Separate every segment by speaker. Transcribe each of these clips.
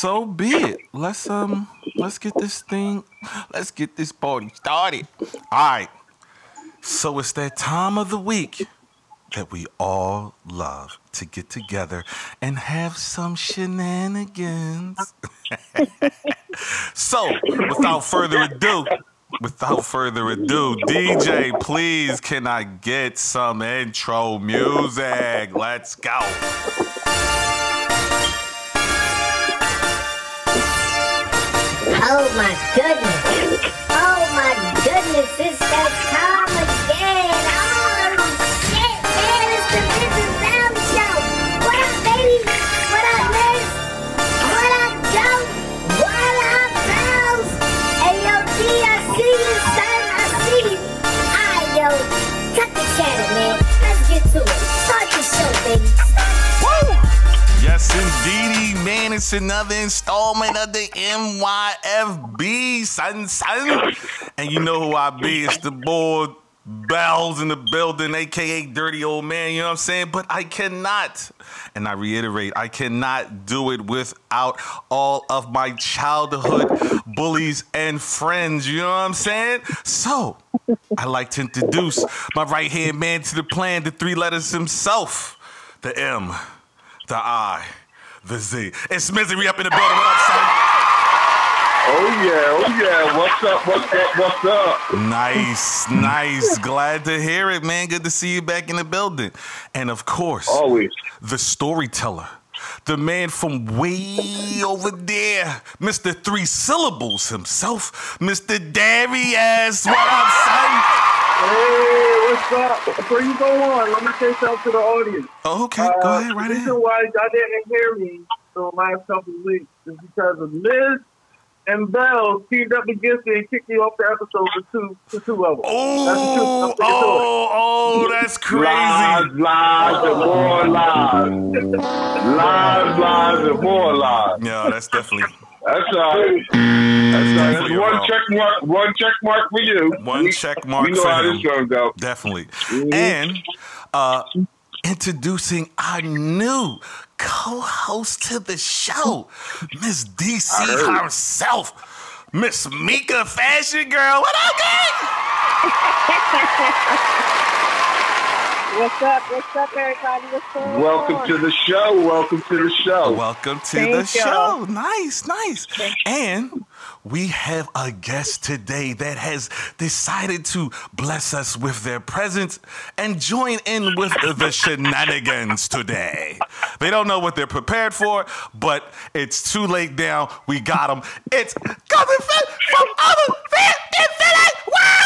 Speaker 1: so be it. Let's um let's get this thing let's get this party started. Alright. So it's that time of the week that we all love to get together and have some shenanigans. so, without further ado, without further ado, DJ, please can I get some intro music? Let's go.
Speaker 2: Oh my goodness. Oh my goodness, it's that time again. Oh shit, man, it's the Mrs. Brown Show. What up, baby? What up, Liz? What up, Joe? What up, pals? Hey, yo, D, I see you, son. I see you. Alright, yo, cut the chatter, man. Let's get to it. Start the show, baby. Woo!
Speaker 1: Yes, indeedy, man. It's another installment of the NYFB, son, son. And you know who I be. It's the boy Bells in the building, aka Dirty Old Man, you know what I'm saying? But I cannot, and I reiterate, I cannot do it without all of my childhood bullies and friends, you know what I'm saying? So, I like to introduce my right hand man to the plan, the three letters himself, the M the I, the Z. It's Misery up in the building. What up, son?
Speaker 3: Oh yeah, oh yeah. What's up? What's up? What's up?
Speaker 1: Nice, nice. Glad to hear it, man. Good to see you back in the building. And of course,
Speaker 3: Always.
Speaker 1: the storyteller, the man from way over there, Mr. Three Syllables himself, Mr. Darius. What up, son?
Speaker 3: Hey, what's up? Before you go on, let me say something to the audience.
Speaker 1: Oh, okay, go
Speaker 3: Uh,
Speaker 1: ahead, right
Speaker 3: the
Speaker 1: ahead.
Speaker 3: reason why y'all didn't hear me the last couple of weeks is because of Liz and Bell teamed up against me and kicked me off the episode for two for two of them. That's the truth.
Speaker 1: Oh,
Speaker 3: I'm sticking to it.
Speaker 1: oh, oh, that's crazy.
Speaker 3: Lies, lies, and more lies. lies, lies, and more lies.
Speaker 1: Yeah, that's definitely
Speaker 3: That's all right.
Speaker 1: that's
Speaker 3: That's
Speaker 1: definitely
Speaker 3: one
Speaker 1: wrong.
Speaker 3: check mark. One check mark for you.
Speaker 1: One
Speaker 3: We-
Speaker 1: check mark
Speaker 3: We know
Speaker 1: for
Speaker 3: how
Speaker 1: him.
Speaker 3: this gonna go.
Speaker 1: Definitely.
Speaker 3: Mhm.
Speaker 1: And uh introducing our new co-host to the show, Miss DC herself, Miss Meka Fashion Girl. What up, gang?
Speaker 4: What's up? What's up, everybody? What's going
Speaker 3: Welcome
Speaker 4: on?
Speaker 3: to the show. Welcome to the show.
Speaker 1: Welcome to
Speaker 4: Thank
Speaker 1: the
Speaker 4: you.
Speaker 1: show. Nice, nice. And we have a guest today that has decided to bless us with their presence and join in with the shenanigans today. They don't know what they're prepared for, but it's too late now. We got them. It's coming from, from other fan infinite. Wow,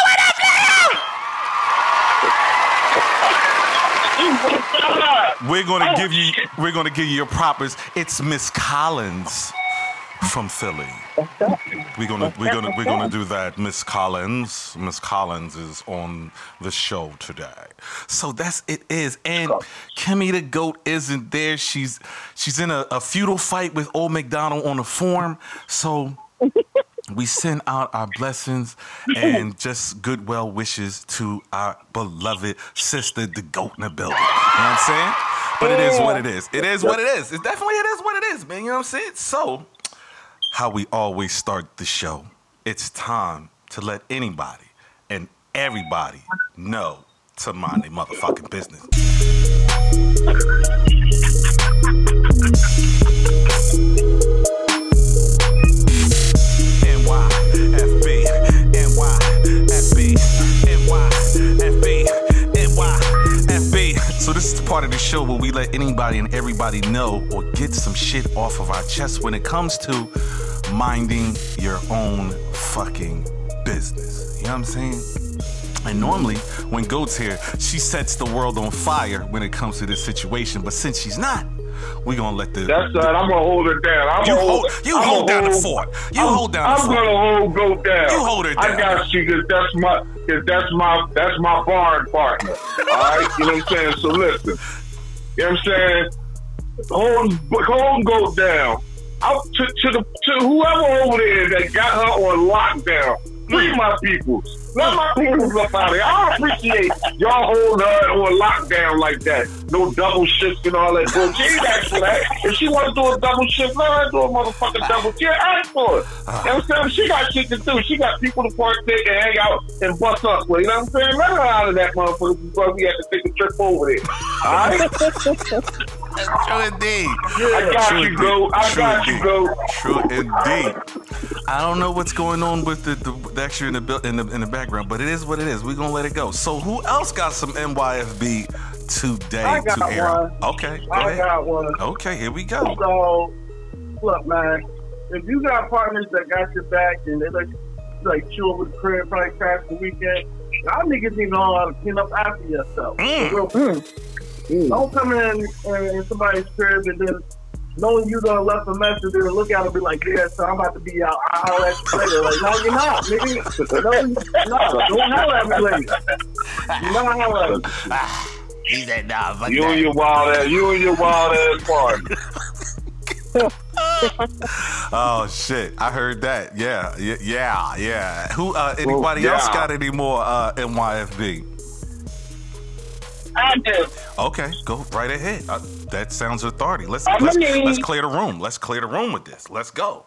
Speaker 1: We're gonna give you we're gonna give you your propers. It's Miss Collins from Philly. We're gonna we're gonna we're gonna do that. Miss Collins. Miss Collins is on the show today. So that's it is. And Kimmy the goat isn't there. She's she's in a, a feudal fight with old McDonald on the farm. So we send out our blessings and just good well wishes to our beloved sister, the goat in the building. You know what I'm saying? But it is what it is. It is what it is. It definitely it is what it is, man. You know what I'm saying? So, how we always start the show, it's time to let anybody and everybody know to mind their motherfucking business. This is the part of the show where we let anybody and everybody know or get some shit off of our chest when it comes to minding your own fucking business. You know what I'm saying? And normally, when Goat's here, she sets the world on fire when it comes to this situation. But since she's not, we gonna let the
Speaker 3: That's right. I'm gonna hold it down. I'm
Speaker 1: you hold you
Speaker 3: I'm
Speaker 1: hold down the fort. You
Speaker 3: I'm,
Speaker 1: hold down the
Speaker 3: I'm
Speaker 1: fort.
Speaker 3: gonna hold go down.
Speaker 1: You hold
Speaker 3: it
Speaker 1: down.
Speaker 3: I got you because that's my because that's my that's my barn partner. All right, you know what I'm saying. So listen, you know what I'm saying. Hold hold go down. Out to, to the to whoever over there that got her on lockdown.
Speaker 5: Free my people. Let my people up out of here. I appreciate y'all holding her on lockdown like that. No double shifts and all that bullshit. She ain't asked for that. If she want to do a double shift, let her do a motherfucking double shift. Ask for it. You know what I'm saying? She got shit to do. She got people to partake and hang out and bust up with. You know what I'm saying? Let her out of that motherfucker before we have to take a trip over there. All right?
Speaker 1: True indeed.
Speaker 5: I got
Speaker 1: True
Speaker 5: you,
Speaker 1: indeed.
Speaker 5: go. I
Speaker 1: True
Speaker 5: got you,
Speaker 1: indeed. True indeed. I don't know what's going on with the, the, the extra in the, in the in the background, but it is what it is. We're gonna let it go. So who else got some NYFB today
Speaker 3: I got
Speaker 1: to air?
Speaker 3: one.
Speaker 1: Okay, go
Speaker 3: I
Speaker 1: ahead.
Speaker 3: got one.
Speaker 1: Okay, here we go.
Speaker 3: So, look, man, if you got partners that got your back and they let you like chill with the crib, probably crash the weekend, y'all niggas need to know how to clean up after yourself.
Speaker 1: Mm.
Speaker 3: For real. Don't come in, in in somebody's crib and then knowing you done left a message and then look out and be like, yeah, so I'm about to be out. I'll let you later. Like, no, you're not, nigga. No, you- no, don't holler at me later. You not holler at me.
Speaker 1: He said, nah, fuck
Speaker 5: You and your wild ass, you and your wild ass party.
Speaker 1: Oh shit! I heard that. Yeah, yeah, yeah, yeah. Who? Uh, anybody
Speaker 5: yeah.
Speaker 1: else got any more uh, NYFB?
Speaker 4: I do.
Speaker 1: Okay, go right ahead. Uh, that sounds authority. Let's
Speaker 4: I'm
Speaker 1: let's, let's clear the room. Let's clear the room with this. Let's go.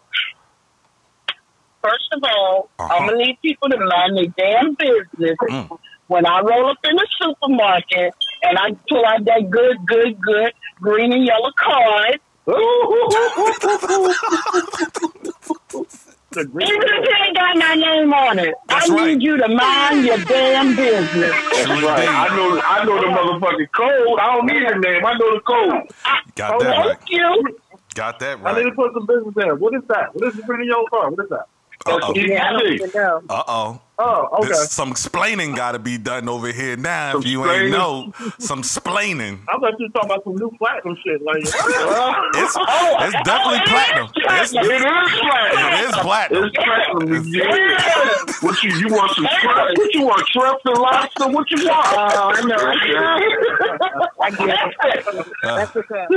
Speaker 4: First of all,
Speaker 1: Uh-huh.
Speaker 4: I'm gonna need people to mind their damn business.
Speaker 1: Mm.
Speaker 4: When I roll up in the supermarket and I pull out that good, good, good green and yellow card,
Speaker 3: The green
Speaker 4: even if it ain't got my name on it,
Speaker 1: That's
Speaker 4: I
Speaker 1: right.
Speaker 4: need you to mind your damn business.
Speaker 5: That's right. I know. I know the motherfucking code. I don't need your name. I know the code.
Speaker 1: Got that right.
Speaker 4: Thank you.
Speaker 1: Got that right.
Speaker 3: I need to put some business in. What is that? What is the green and yellow car? What is that?
Speaker 1: Uh oh.
Speaker 4: Yeah, I don't even know.
Speaker 1: Uh oh.
Speaker 3: Oh, okay.
Speaker 1: There's some explaining got to be done over here now.
Speaker 5: Some
Speaker 1: if you ain't know, some splaining.
Speaker 3: I thought you were talking about some new platinum shit. Like,
Speaker 1: It's it's definitely platinum. It's,
Speaker 5: It is platinum.
Speaker 1: it is platinum.
Speaker 5: It's platinum. Yeah. What you you want some shrimp? What you want? Shrimp and lobster? What you want?
Speaker 4: Oh, I know. I get it. That's what's up.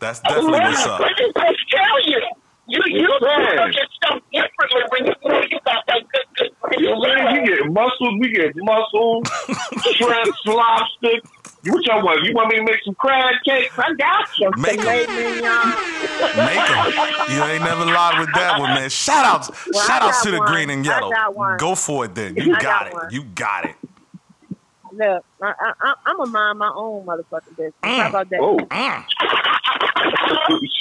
Speaker 1: That's definitely what's up.
Speaker 4: Let me just tell you. You you look at stuff differently when
Speaker 5: mussels. We get mussels, shrimp, lobster. What y'all want? You want me to make some crab cakes? I got you.
Speaker 1: Make them.
Speaker 4: Make
Speaker 1: 'em. You ain't never lied with that one, man. Shout outs,
Speaker 4: Well,
Speaker 1: shout outs
Speaker 4: got
Speaker 1: to the
Speaker 4: one.
Speaker 1: green and
Speaker 4: I
Speaker 1: yellow.
Speaker 4: got one.
Speaker 1: Go for it then. You
Speaker 4: I
Speaker 1: got,
Speaker 4: got
Speaker 1: it.
Speaker 4: one.
Speaker 1: You got it.
Speaker 4: look, I, I, I'm a mind my own motherfucking business. How about that?
Speaker 5: Oh,
Speaker 1: Mm.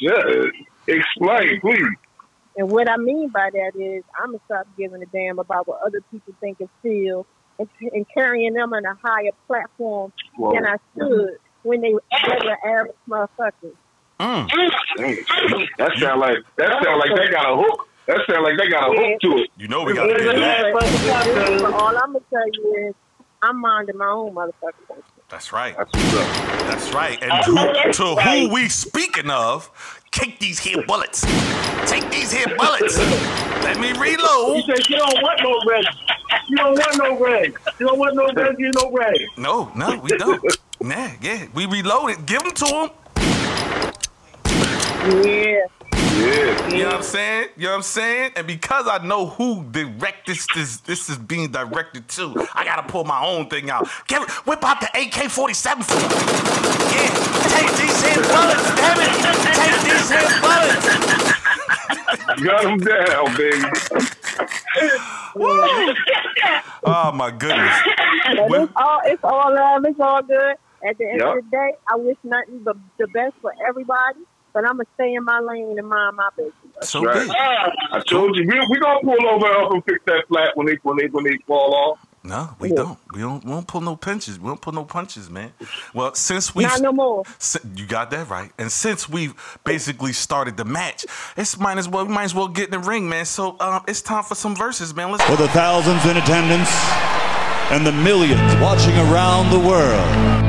Speaker 5: shit. Explain, please.
Speaker 4: And what I mean by that is I'm gonna stop giving a damn about what other people think and feel, and, and carrying them on a higher platform
Speaker 5: Whoa.
Speaker 4: than I should when they were regular average motherfuckers.
Speaker 1: Mm.
Speaker 5: That sound like that sound like they got a hook. That sound like they got a hook to it.
Speaker 1: You know we gotta do that.
Speaker 4: But all I'm gonna tell you is I'm minding my own motherfucking.
Speaker 1: That's right.
Speaker 5: That's what's.
Speaker 1: That's right. And who, to who we speaking of, kick these here bullets. Take these here bullets. Let me
Speaker 3: you
Speaker 1: reload.
Speaker 3: said you don't want no red. You don't want no red. You don't want no red. You no red.
Speaker 1: No, no, we don't. Nah, yeah, we reloaded. Give them to him.
Speaker 4: Yeah.
Speaker 5: Yeah.
Speaker 1: You know what I'm saying? You know what I'm saying? And because I know who direct this this this is being directed to, I gotta pull my own thing out. Get whip out the AK-47. Yeah, take these here bullets, damn it! Take these here bullets.
Speaker 5: Got him down, baby. Woo.
Speaker 1: Oh my goodness.
Speaker 4: But
Speaker 1: Well-
Speaker 4: it's all it's all love, it's all good. At the end
Speaker 5: Yep.
Speaker 4: of the day, I wish nothing but the best for everybody. But I'm gonna stay in my lane and mind my business.
Speaker 1: So
Speaker 5: Right.
Speaker 1: be.
Speaker 5: I told you, we we gonna pull over up and fix that flat when they when they when they fall off.
Speaker 1: No, we don't. We don't. We don't pull no punches. We don't pull no punches, man. Well, since we
Speaker 4: Not no more.
Speaker 1: Si- You got that right. And since we've basically started the match, it's might as well we might as well get in the ring, man. So um, it's time for some verses, man. Let's
Speaker 6: For the thousands in attendance and the millions watching around the world.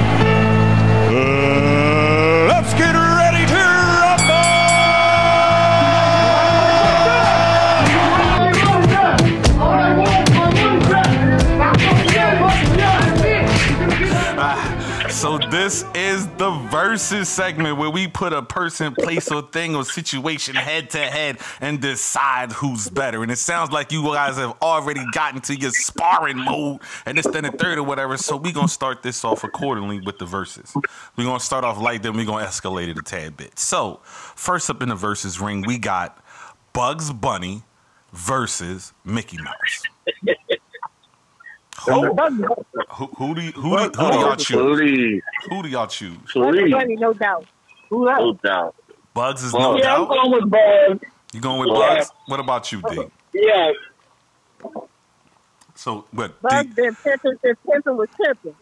Speaker 1: is the versus segment where we put a person, place, or thing or situation head to head and decide who's better. And it sounds like you guys have already gotten to your sparring mode and it's then the third or whatever. So we're gonna start this off accordingly with the verses. We're gonna start off light, then we're gonna escalate it a tad bit. So first up in the versus ring, we got Bugs Bunny versus Mickey Mouse. Who, who, who do you, who, do, who do y'all choose?
Speaker 5: Please,
Speaker 1: Who do y'all choose?
Speaker 5: please.
Speaker 4: Funny, no doubt.
Speaker 3: Who that?
Speaker 5: No doubt.
Speaker 1: Bugs is no
Speaker 5: Bugs.
Speaker 7: Yeah, I'm going with Bugs.
Speaker 1: You going with
Speaker 7: Yeah.
Speaker 1: Bugs? What about you, D?
Speaker 7: Yeah.
Speaker 1: So, what?
Speaker 4: Bugs
Speaker 1: D,
Speaker 4: been pimping since pimping was pimping.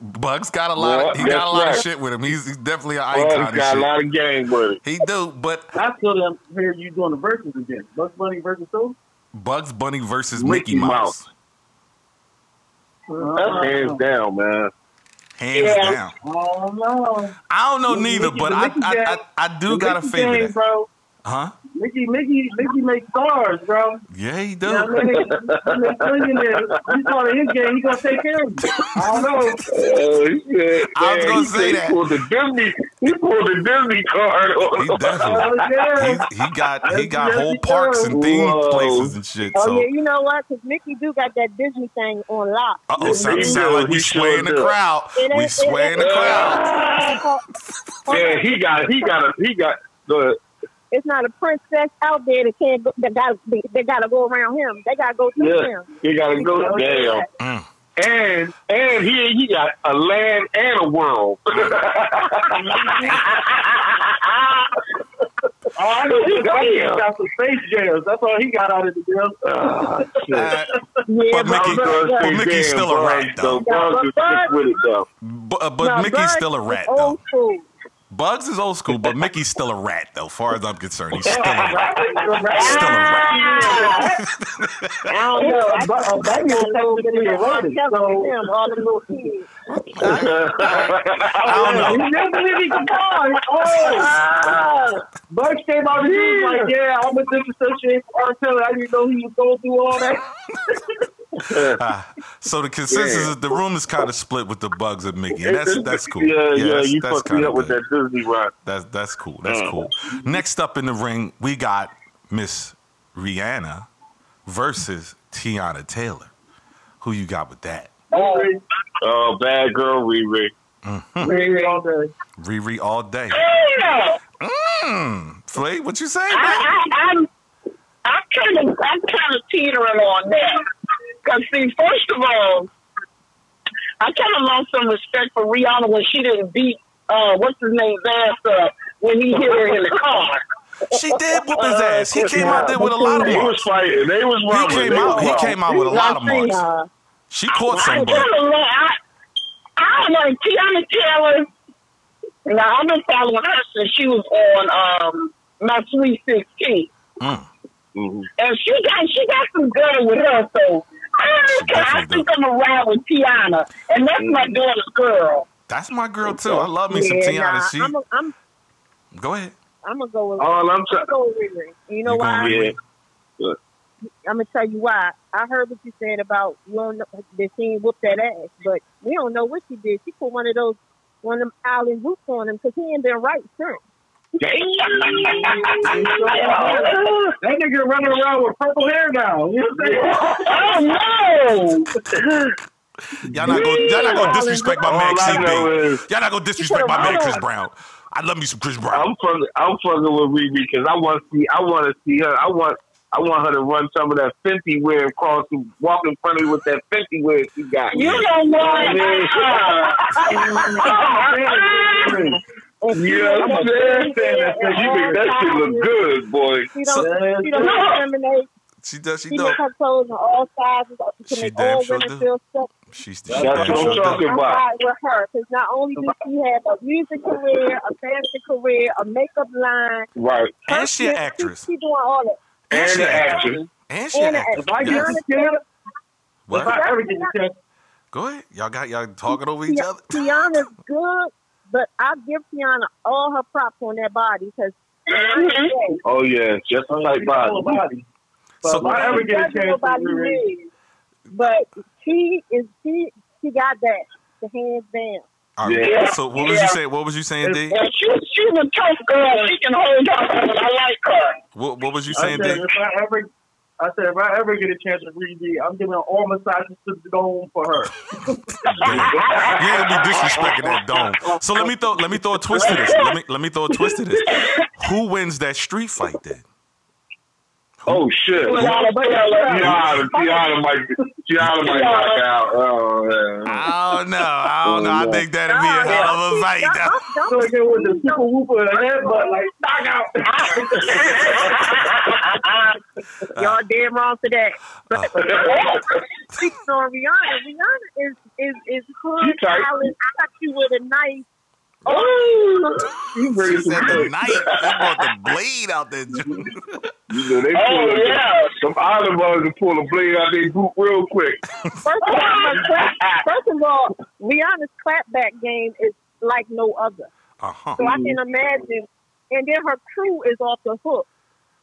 Speaker 1: Bugs got a lot. Of, he got a lot
Speaker 5: that's
Speaker 1: of shit with him. He's, he's definitely an icon. and
Speaker 5: got a lot of game with it.
Speaker 1: He do, but
Speaker 3: I still didn't hear you doing the verses again. Bugs Bunny versus who?
Speaker 1: Bugs Bunny versus Mickey,
Speaker 5: Mickey
Speaker 1: Mouse,
Speaker 5: Mouse. That's uh-huh. hands down, man.
Speaker 1: hands
Speaker 7: Yeah.
Speaker 1: down.
Speaker 3: Oh no.
Speaker 1: I don't know neither, but I, I, I, I do got a
Speaker 3: Mickey
Speaker 1: favor
Speaker 3: bro.
Speaker 1: huh?
Speaker 3: Mickey, Mickey, Mickey makes stars, bro.
Speaker 1: Yeah, he does.
Speaker 3: You know what I mean? He makes millionaires. You call it his game, he gonna take care of you. I don't know.
Speaker 5: Oh, shit.
Speaker 1: I was
Speaker 5: Man,
Speaker 1: gonna
Speaker 5: he
Speaker 1: say
Speaker 5: said
Speaker 1: that.
Speaker 5: He pulled the Disney. He pulled the Disney card on.
Speaker 1: He definitely.
Speaker 3: Oh, yeah.
Speaker 1: He, he got he got
Speaker 3: Yes,
Speaker 1: whole parks and
Speaker 3: does.
Speaker 1: theme
Speaker 5: Whoa.
Speaker 1: places and shit.
Speaker 4: Oh
Speaker 1: So,
Speaker 4: yeah, you know what? Because Mickey do got that Disney thing on lock.
Speaker 1: uh oh, sound, sound like we
Speaker 5: he
Speaker 1: sway in the crowd.
Speaker 4: It
Speaker 1: We sway in the crowd.
Speaker 5: Yeah, he got. He got. A, he got. The,
Speaker 4: It's not a princess out there that can't go, that got they got to go around him. They got to go through
Speaker 5: yeah,
Speaker 4: him.
Speaker 5: he got to go down.
Speaker 1: Mm.
Speaker 5: And and he he got a land and a world.
Speaker 3: Oh, I know he got, he got some space jams. That's all he got out of the deal.
Speaker 1: Uh,
Speaker 4: Yeah,
Speaker 1: But Mickey-
Speaker 5: I was gonna
Speaker 1: but Mickey's still a rat, though.
Speaker 5: Bugs
Speaker 4: Yeah,
Speaker 5: is
Speaker 4: but
Speaker 5: stick with it though.
Speaker 1: but, uh, but
Speaker 4: Now,
Speaker 1: Mickey's still a rat though.
Speaker 4: Old school.
Speaker 1: Bugs is old school, but Mickey's still a rat though. Far as I'm concerned, he's still a rat. Still a rat.
Speaker 4: I don't know. I
Speaker 3: But, Bunny was technically a rodent, so
Speaker 4: him, all the little kids.
Speaker 1: I don't know.
Speaker 3: he definitely can talk. Oh, Bugs came out and he was like, "Yeah, I'm a disassociate R. Kelly. I didn't know he was going through all that."
Speaker 1: Ah, so the consensus
Speaker 5: Yeah.
Speaker 1: is the room is kind of split with the Bugs and Mickey. And that's that's cool.
Speaker 5: Yeah, yeah,
Speaker 1: that's-
Speaker 5: you
Speaker 1: that's
Speaker 5: fucked me
Speaker 1: kinda
Speaker 5: up with that Disney run.
Speaker 1: That's that's cool. That's
Speaker 5: Mm.
Speaker 1: cool. Next up in the ring, we got Miss Rihanna versus Teyana Taylor. Who you got with that?
Speaker 5: Oh, bad girl, Riri.
Speaker 3: Ring all day.
Speaker 1: Riri all day.
Speaker 7: Yeah.
Speaker 1: Mm. Flay, what you say?
Speaker 7: I. I, I'm, I'm kind of, I'm kind of teetering on that. Because see, first of all, I kind of lost some respect for Rihanna when she didn't beat, uh, what's his name's ass up when he hit her in the car.
Speaker 1: She did whoop his ass. He came out there with a lot of
Speaker 5: he was fighting. They was
Speaker 1: He came out. He came out with a lot of marks.
Speaker 4: Uh,
Speaker 1: She caught
Speaker 7: I
Speaker 1: some
Speaker 7: kind
Speaker 1: butt.
Speaker 7: I, I don't know, Teyana Taylor. Now I've been following her since she was on um, my Sweet Sixteen,
Speaker 1: Mm.
Speaker 5: Mhm.
Speaker 7: and she got she got some gutter with her. So I don't care. I think I'm gonna ride with Teyana, and that's my mm. daughter's girl.
Speaker 1: That's my girl too. I love me some
Speaker 4: yeah,
Speaker 1: Teyana.
Speaker 4: nah,
Speaker 1: She
Speaker 4: I'm a, I'm
Speaker 1: go ahead.
Speaker 4: I'm gonna go with.
Speaker 5: All I'm
Speaker 4: I'm
Speaker 5: trying.
Speaker 4: gonna go with Riri. You know
Speaker 1: You
Speaker 4: why?
Speaker 1: going
Speaker 5: Yeah.
Speaker 4: I'm gonna tell you why. I heard what you said about you don't know that she ain't whooped that ass, but we don't know what she did. She put one of those one of them island roots on him because he ain't been right since.
Speaker 3: That nigga running around with purple hair now. You know what I'm saying?
Speaker 7: Oh no!
Speaker 1: Y'all not gonna y'all not gonna disrespect my
Speaker 5: All
Speaker 1: man CB. Y'all not gonna disrespect my man Chris. Brown. I love me some Chris Brown.
Speaker 5: I'm fucking. I'm fucking with Riri because I want to see. I want to see her. I want. I want her to run some of that Fenty wear across and walk in front of me with that Fenty wear she got.
Speaker 7: You know what?
Speaker 5: Yeah, I'm saying that you make that shit look good, boy.
Speaker 4: She don't she don't discriminate.
Speaker 1: She does. She
Speaker 4: She
Speaker 1: does.
Speaker 4: makes her clothes in all sizes to
Speaker 1: She
Speaker 4: make
Speaker 1: damn
Speaker 4: all
Speaker 1: sure
Speaker 4: women
Speaker 1: do.
Speaker 4: feel stuff.
Speaker 1: She's she
Speaker 5: That's what I'm
Speaker 1: does.
Speaker 5: talking
Speaker 4: I'm
Speaker 5: about.
Speaker 4: with her because not only does she have a music career, a fashion career, a makeup line,
Speaker 5: Right.
Speaker 1: And she an
Speaker 4: she-
Speaker 1: actress.
Speaker 4: She, doing all that.
Speaker 1: And
Speaker 5: And
Speaker 1: she an actress.
Speaker 5: actress.
Speaker 1: And she an actress.
Speaker 3: If I get
Speaker 1: Yes.
Speaker 3: a chance, if
Speaker 1: What?
Speaker 3: I ever get a chance,
Speaker 1: Go ahead. Y'all got y'all talking over each other.
Speaker 4: Teyana's good, but I give Teyana all her props on that body because
Speaker 5: Oh yeah, just like body.
Speaker 3: body. But
Speaker 1: So-
Speaker 3: if I ever get a chance to
Speaker 4: nobody
Speaker 3: Riri.
Speaker 4: But she is she she got that the hands down.
Speaker 1: All right.
Speaker 5: Yeah.
Speaker 1: So what was
Speaker 7: Yeah.
Speaker 1: you saying? What was you saying, D?
Speaker 7: Yeah, she, she's a tough girl. She can hold her own. I like her.
Speaker 1: What, what was you saying,
Speaker 3: said
Speaker 1: D?
Speaker 3: if I ever, I said if I ever get a chance to read I'm giving all massages to the dome for her.
Speaker 1: You ain't be disrespecting that dome. So let me throw let me throw a twist to this. Let me let me throw a twist to this. Who wins that street fight then?
Speaker 5: Oh shit.
Speaker 7: Teyana Taylor.
Speaker 5: Teyana, Teyana might, Teyana might knock out. Oh man.
Speaker 1: I don't know. I don't oh, know. I think that'd be a hell of a fight. though.
Speaker 3: So again with the super whooper and head, but like knock out.
Speaker 4: Y'all damn wrong for that. But speaking on Rihanna, Rihanna is is is hood
Speaker 5: She tight.
Speaker 4: talent. I thought you with a knife.
Speaker 5: Oh, you bring
Speaker 1: She
Speaker 5: some
Speaker 1: said the knife. They brought the blade out there.
Speaker 5: You know, they
Speaker 7: Oh,
Speaker 5: pull
Speaker 7: yeah.
Speaker 5: some island brothers to pull a blade out their boot real quick.
Speaker 4: First of all, clap, first of all, Rihanna's clapback game is like no other.
Speaker 1: Uh huh.
Speaker 4: So I can imagine. And then her crew is off the hook.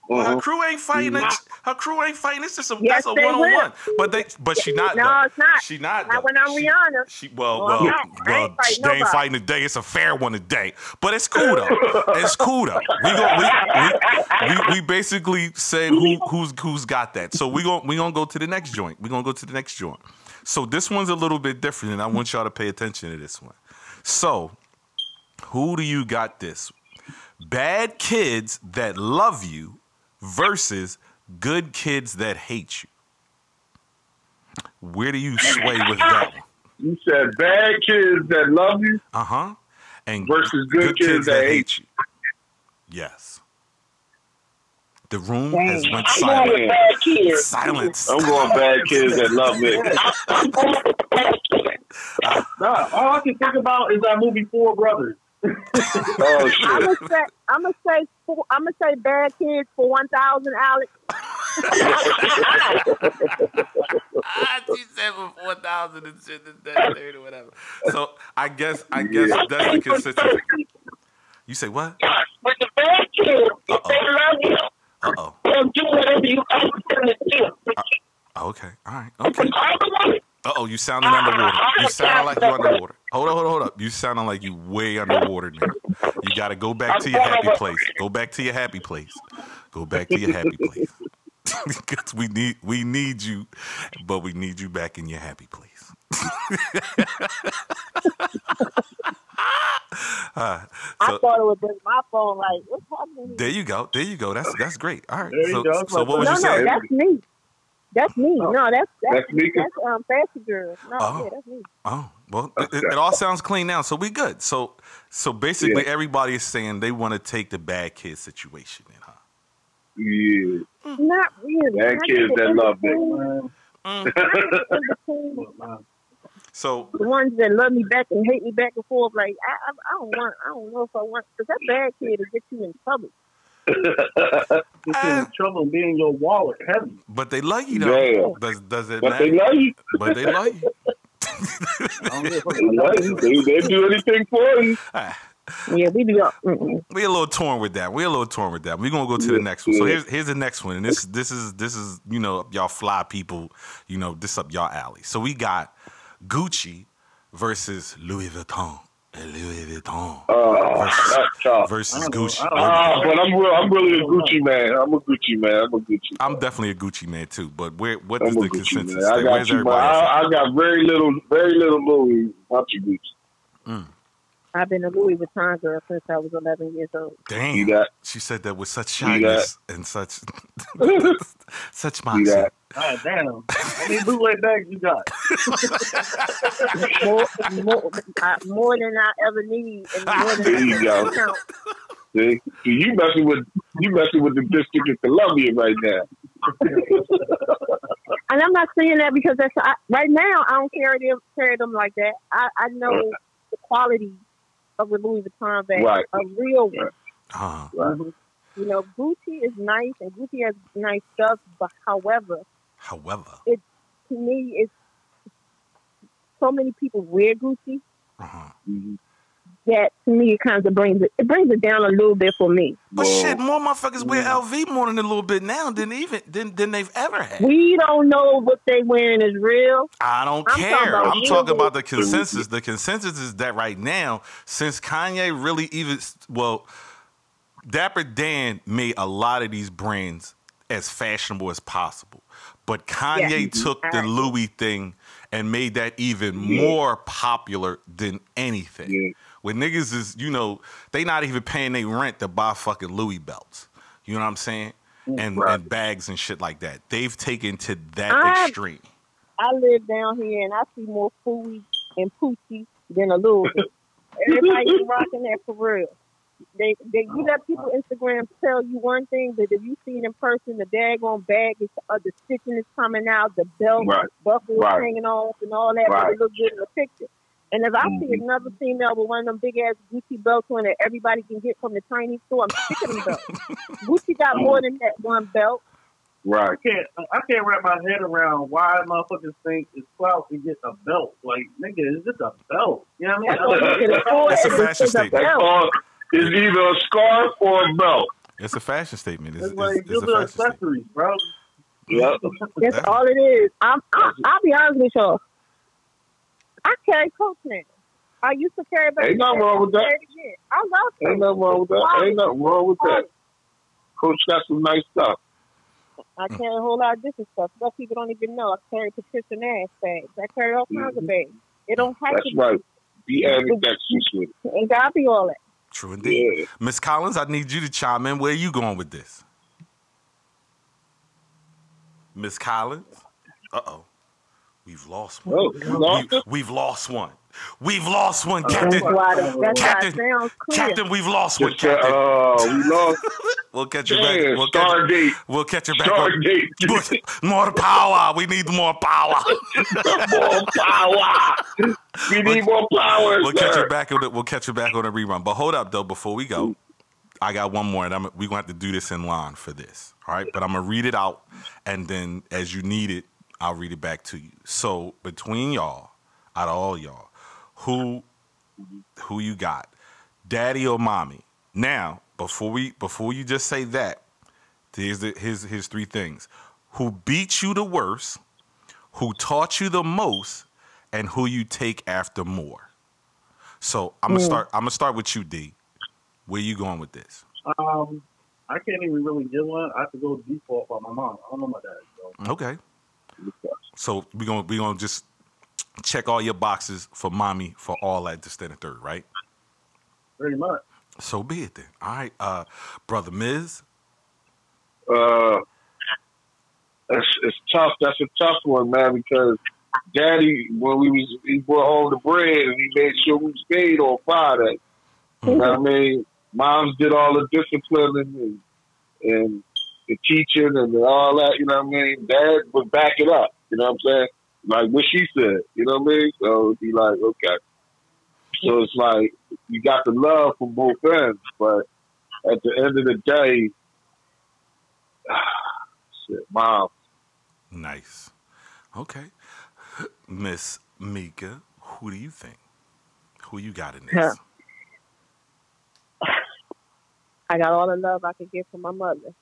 Speaker 4: Uh-huh. Mm-hmm.
Speaker 1: Her crew ain't fighting. It. Her crew ain't fighting. It's just a
Speaker 4: Yes,
Speaker 1: that's a one on one. But they but she not.
Speaker 4: No,
Speaker 1: though.
Speaker 4: it's not.
Speaker 1: She not.
Speaker 4: Not
Speaker 1: though.
Speaker 4: when I'm
Speaker 1: She-
Speaker 4: Rihanna.
Speaker 1: She well well.
Speaker 4: I
Speaker 1: well.
Speaker 4: ain't
Speaker 1: They ain't fighting today. It's a fair one today. But it's cool though. It's cool though. We go. We, we, we, we basically said who who's who's got that. So we going we gonna go to the next joint. We gonna go to the next joint. So this one's a little bit different, and I want y'all to pay attention to this one. So who do you got this? Bad kids that love you versus good kids that hate you. Where do you sway with that one?
Speaker 5: You said bad kids that love you.
Speaker 1: Uh huh. And
Speaker 5: Versus good kids that hate
Speaker 1: you. Yes. The room
Speaker 4: Dang.
Speaker 1: has went
Speaker 7: I'm going with
Speaker 1: silent.
Speaker 7: bad kids.
Speaker 1: Silence.
Speaker 5: I'm going bad kids that love me.
Speaker 7: I'm going with bad kids.
Speaker 3: Nah, all I can think about is that movie Four Brothers.
Speaker 5: Oh
Speaker 4: I'm gonna say, I'm gonna say, four, I'm gonna say, bad kids for one thousand, Alex.
Speaker 1: Ah, she said for four thousand and shit, this, that, third, or whatever. So I guess I guess that's the consistency. You say what?
Speaker 7: With the bad kids, if they love you,
Speaker 1: Uh oh.
Speaker 7: they'll do whatever you ask them to do.
Speaker 1: Okay. All right. Okay.
Speaker 7: Otherwise,
Speaker 1: Uh oh, you sounding underwater. You sound like you underwater. Hold on, hold on, hold up. You sounding like you way underwater now. You got to go back to your happy place. Go back to your happy place. Go back to your happy place. 'Cause we need we need you, but we need you back in your happy place. Uh,
Speaker 4: I thought it was just my phone. Like, what's happening?
Speaker 1: there you go. There you go. That's that's great. All right.
Speaker 3: There you
Speaker 1: so
Speaker 3: go.
Speaker 1: so what was
Speaker 4: no,
Speaker 1: you
Speaker 4: no,
Speaker 1: saying?
Speaker 4: that's me. That's me. No, that's that's
Speaker 5: That's me?
Speaker 4: that's um, Fancy Girl. No,
Speaker 1: Oh.
Speaker 4: yeah, that's me.
Speaker 1: Oh well, it, it- it all sounds clean now, so we good. So so basically,
Speaker 5: Yeah.
Speaker 1: everybody is saying they want to take the bad kid situation in, huh?
Speaker 5: Yeah.
Speaker 4: Not really.
Speaker 5: Bad
Speaker 4: I
Speaker 5: kids that love me.
Speaker 4: between- I think in between
Speaker 1: So
Speaker 4: the ones that love me back and hate me back and forth. Like I, I, I don't want. I don't know if I want because that bad kid will get you in trouble.
Speaker 3: Get you in trouble being be in your wallet heavy.
Speaker 1: But they love you though.
Speaker 5: Damn.
Speaker 1: Does does it
Speaker 5: But
Speaker 1: matter?
Speaker 5: they love you.
Speaker 1: but they love you.
Speaker 3: I don't give a.
Speaker 5: They love you. They, they do anything for you. Ah.
Speaker 4: Yeah, we do.
Speaker 1: We a little torn with that. We a little torn with that. We're gonna go to the next one. So here's here's the next one, and this this is this is you know y'all fly people, you know this up y'all alley. So we got Gucci versus Louis Vuitton. Louis Vuitton
Speaker 5: Oh,
Speaker 1: versus,
Speaker 5: that's
Speaker 1: versus
Speaker 3: I know.
Speaker 1: Gucci.
Speaker 3: I
Speaker 5: Ah, but I'm real, I'm really a Gucci man. I'm a Gucci man. I'm a Gucci.
Speaker 1: I'm definitely a Gucci man too. But where what
Speaker 5: I'm
Speaker 1: is the
Speaker 5: Gucci
Speaker 1: consensus?
Speaker 5: man. I
Speaker 1: Like,
Speaker 5: got you, but
Speaker 1: everybody? else at?
Speaker 5: I, I got very little, very little Louis. Not you, Gucci.
Speaker 4: I've been a Louis Vuitton girl since I was 11 years old.
Speaker 5: See
Speaker 1: Damn,
Speaker 5: that?
Speaker 1: she said that with such
Speaker 5: See that?
Speaker 1: shyness and such such
Speaker 5: See
Speaker 1: moxie.
Speaker 5: that?
Speaker 3: God damn. How many bootleg bags you got?
Speaker 4: More, more, uh, more than I ever need, and more than
Speaker 5: There you
Speaker 4: I
Speaker 5: go.
Speaker 4: count.
Speaker 5: See, See, you messing with you messing with the district of Columbia right now.
Speaker 4: And I'm not saying that because that's I, right now. I don't carry them carry them like that. I, I know the quality of a Louis Vuitton bag,
Speaker 5: Right.
Speaker 4: a real one.
Speaker 1: Uh,
Speaker 4: You know, Gucci is nice and Gucci has nice stuff, but however,
Speaker 1: however, it
Speaker 4: to me, it's so many people wear Gucci,
Speaker 1: uh-huh.
Speaker 5: Mhm.
Speaker 4: That to me kind of brings it. It brings it down a little bit for me.
Speaker 1: But shit, more motherfuckers wear mm. LV more than a little bit now than even than, than they've ever had.
Speaker 4: We don't know what they wearing is real.
Speaker 1: I don't
Speaker 4: I'm
Speaker 1: care.
Speaker 4: about
Speaker 1: I'm
Speaker 4: you.
Speaker 1: talking about the consensus. The consensus is that right now, since Kanye really even well, Dapper Dan made a lot of these brands as fashionable as possible. But Kanye
Speaker 4: Yeah.
Speaker 1: took the Louis thing and made that even more popular than anything. When niggas is, you know, they not even paying their rent to buy fucking Louis belts. You know what I'm saying? And,
Speaker 5: Right.
Speaker 1: and bags and shit like that. They've taken to that
Speaker 4: I-
Speaker 1: extreme.
Speaker 4: I live down here and I see more Fooey and Poochie than a little bit. Everybody rocking that for real. They, they, you let people Instagram tell you one thing, but if you see it in person, the daggone bag is, uh, the stitching is coming out, the belt
Speaker 5: Right.
Speaker 4: buckle is
Speaker 5: Right.
Speaker 4: hanging off, and all that, but
Speaker 5: Right.
Speaker 4: it looks good in the picture. And if I see
Speaker 5: Mhm.
Speaker 4: another female with one of them big ass Gucci belts on that everybody can get from the Chinese store, I'm sick of them belts. Gucci got more than that one belt.
Speaker 5: Right.
Speaker 3: I can't I can't wrap my head around why motherfuckers think it's clout to get a belt. Like nigga, it's just a belt. You know what I mean?
Speaker 4: you.
Speaker 1: It's a fashion statement.
Speaker 5: That's
Speaker 4: belt.
Speaker 5: all. It's either a scarf or a belt.
Speaker 1: It's a fashion statement. It's,
Speaker 3: It's
Speaker 1: it's,
Speaker 3: like
Speaker 1: it's
Speaker 3: just
Speaker 1: a
Speaker 3: the
Speaker 1: fashion statement.
Speaker 3: bro.
Speaker 5: Yep.
Speaker 4: That's all it is. I'm, I'm, I'll be honest with y'all. I carry Coach now. I used to carry back.
Speaker 5: Ain't nothing wrong with that.
Speaker 4: I carry it. I love Coach.
Speaker 5: Ain't nothing wrong with that. Ain't nothing wrong with that. Coach got some nice stuff.
Speaker 4: I carry a whole lot of different stuff. Stuff people don't even know. I carry Patricia Nash bags. I carry all kinds of bags. It don't have
Speaker 5: That's
Speaker 4: to
Speaker 5: right. Be ambidextrous with it.
Speaker 4: be. Ain't gotta be all that.
Speaker 1: True indeed.
Speaker 5: Yeah.
Speaker 1: Miss Collins, I need you to chime in. Where you going with this? Miss Collins? Uh oh. We've lost one.
Speaker 5: Oh, lost
Speaker 1: we, we've lost one. We've lost one,
Speaker 4: That's
Speaker 1: Captain.
Speaker 4: that's
Speaker 1: Captain. Captain, we've lost one, Captain.
Speaker 5: uh, we lost.
Speaker 1: We'll catch you back. We'll catch,
Speaker 5: Stargate.
Speaker 1: we'll catch you back. on-
Speaker 5: Stargate.
Speaker 1: More power. We need more power.
Speaker 5: more power. We need more power.
Speaker 1: We'll catch you back on the, We'll catch you back on the rerun. But hold up though, before we go, I got one more, and I'm we gonna have to do this in line for this. All right, but I'm gonna read it out, and then as you need it, I'll read it back to you. So between y'all, out of all y'all, who who you got, daddy or mommy? Now, before we before you just say that, here's the here's here's three things: who beat you the worst, who taught you the most, and who you take after more. So I'm gonna start. I'm gonna start with you, D. Where you going with this?
Speaker 3: Um, I can't even really get one. I have to go default by my mom. I don't know my dad. So.
Speaker 1: Okay. So we gonna we gonna just check all your boxes for mommy for all that just in the third, right?
Speaker 3: Pretty much.
Speaker 1: So be it then. All right, uh, brother Miz.
Speaker 5: uh, it's, it's tough. That's a tough one, man, because Daddy, when we was, he brought home the bread and he made sure we stayed on Friday. You know what I mean? Moms did all the disciplining and, and the teaching and all that, you know what I mean? Dad would back it up, you know what I'm saying? Like what she said, you know what I mean? So it'd be like, okay. So it's like, you got the love from both ends, but at the end of the day, shit, mom,
Speaker 1: Nice. Okay, Miss Meka. Who do you think? Who you got in this?
Speaker 4: Huh. I got all the love I could get from my mother.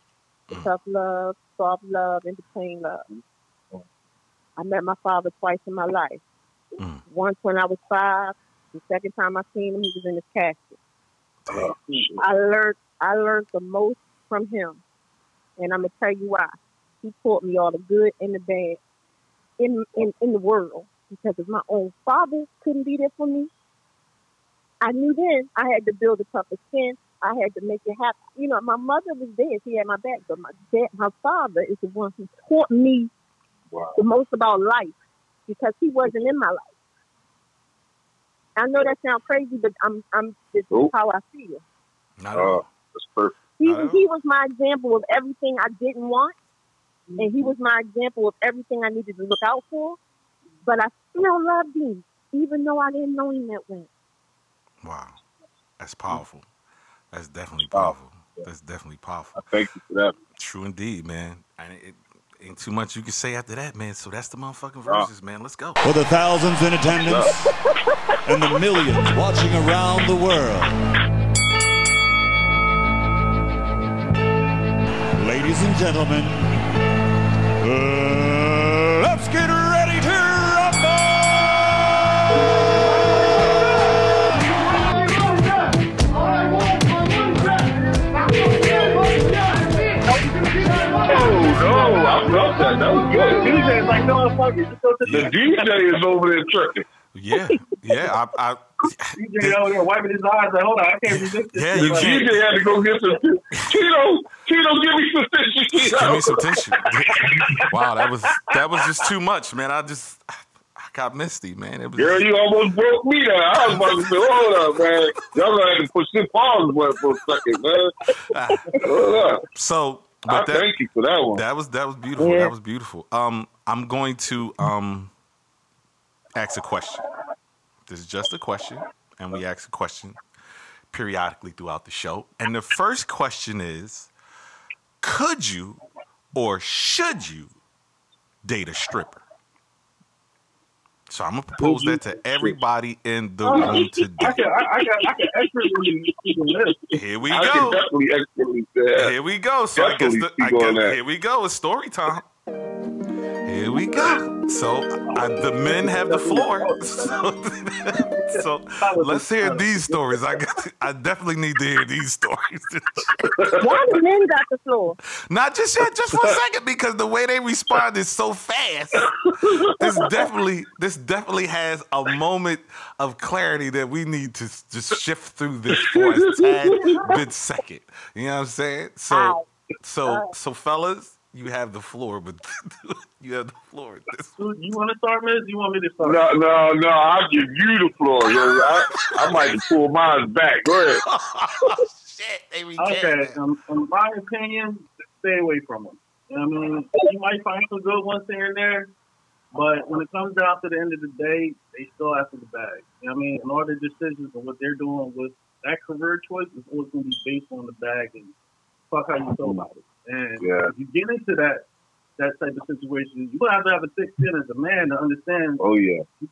Speaker 1: Mm.
Speaker 4: Tough love, soft love, in between love. I met my father twice in my life.
Speaker 1: Mm.
Speaker 4: Once when I was five. The second time I seen him, he was in his casket.
Speaker 5: shit.
Speaker 4: I learned I learned the most from him, and I'm gonna tell you why. He taught me all the good and the bad in in in the world. Because if my own father couldn't be there for me, I knew then I had to build a tougher skin. I had to make it happen. You know, my mother was there; she had my back, but my dad, my father, is the one who taught me
Speaker 5: Wow.
Speaker 4: the most about life because he wasn't in my life. I know that sounds crazy, but I'm I'm this is how I feel.
Speaker 1: Not
Speaker 5: Uh,
Speaker 1: all.
Speaker 5: that's perfect.
Speaker 4: He he was my example of everything I didn't want, and he was my example of everything I needed to look out for. But I still loved him, even though I didn't know him that way.
Speaker 1: Wow, that's powerful. That's definitely
Speaker 5: Wow.
Speaker 1: powerful. That's definitely
Speaker 5: I
Speaker 1: powerful.
Speaker 5: thank you for that.
Speaker 1: True indeed, man. And it, Ain't too much you can say after that, man. So that's the motherfucking verses, man. Let's go.
Speaker 6: For the thousands in attendance and the millions watching around the world. Ladies and gentlemen,
Speaker 5: no, I felt that. That was good.
Speaker 3: DJ's like, no, fuck it. Just go
Speaker 5: The DJ is over there tripping.
Speaker 1: Yeah, yeah. I, I
Speaker 3: DJ over there wiping his eyes. Like, hold on, I can't resist this.
Speaker 1: Yeah,
Speaker 3: shit. Like.
Speaker 5: DJ had to go get some Tito. Tito, give me some tissue.
Speaker 1: give me some tissue. wow, that was that was just too much, man. I just I got misty, man. It was
Speaker 5: Girl, you almost broke me down. I was about to say, hold up, man. Y'all gonna have to push this pause button for a second, man. Hold up.
Speaker 1: so.
Speaker 5: I
Speaker 1: But that,
Speaker 5: thank you for that one.
Speaker 1: That was that was beautiful.
Speaker 4: Yeah.
Speaker 1: That was beautiful. Um, I'm going to um ask a question. This is just a question, and we ask a question periodically throughout the show. And the first question is: Could you or should you date a stripper? So I'm gonna propose that to everybody in the oh, room today.
Speaker 3: I can, I, I got, I can expertly.
Speaker 1: Here we
Speaker 5: I can
Speaker 1: go.
Speaker 5: definitely expertly say that.
Speaker 1: Here we go. So I guess,
Speaker 5: Definitely
Speaker 1: the, I
Speaker 5: speak on
Speaker 1: guess
Speaker 5: that.
Speaker 1: here we go. It's story time. Here we go. So I, the men have the floor. So, so let's hear these stories. I got, I definitely need to hear these stories.
Speaker 4: Why the men got the floor?
Speaker 1: Not just yet, just for a second, because the way they respond is so fast. This definitely, this definitely has a moment of clarity that we need to just shift through this for a tad bit second. You know what I'm saying? So, so, so, fellas, you have the floor, but you have the floor.
Speaker 3: You want to start, Miz? You want me to start?
Speaker 5: No, no, no. I'll give you the floor. yo. I, I might pull mine back. Go ahead.
Speaker 1: oh shit! They
Speaker 3: Okay, um, in my opinion, stay away from them. You know I mean, you might find some good ones here and there, but when it comes down to the end of the day, they still after the bag. You know what I mean, and all their decisions and what they're doing with that career choice is always going to be based on the bag and fuck how you feel about it. And
Speaker 5: Yeah.
Speaker 3: if you get into that that type of situation, you have to have a thick skin as a man to understand
Speaker 5: Oh yeah.
Speaker 3: the,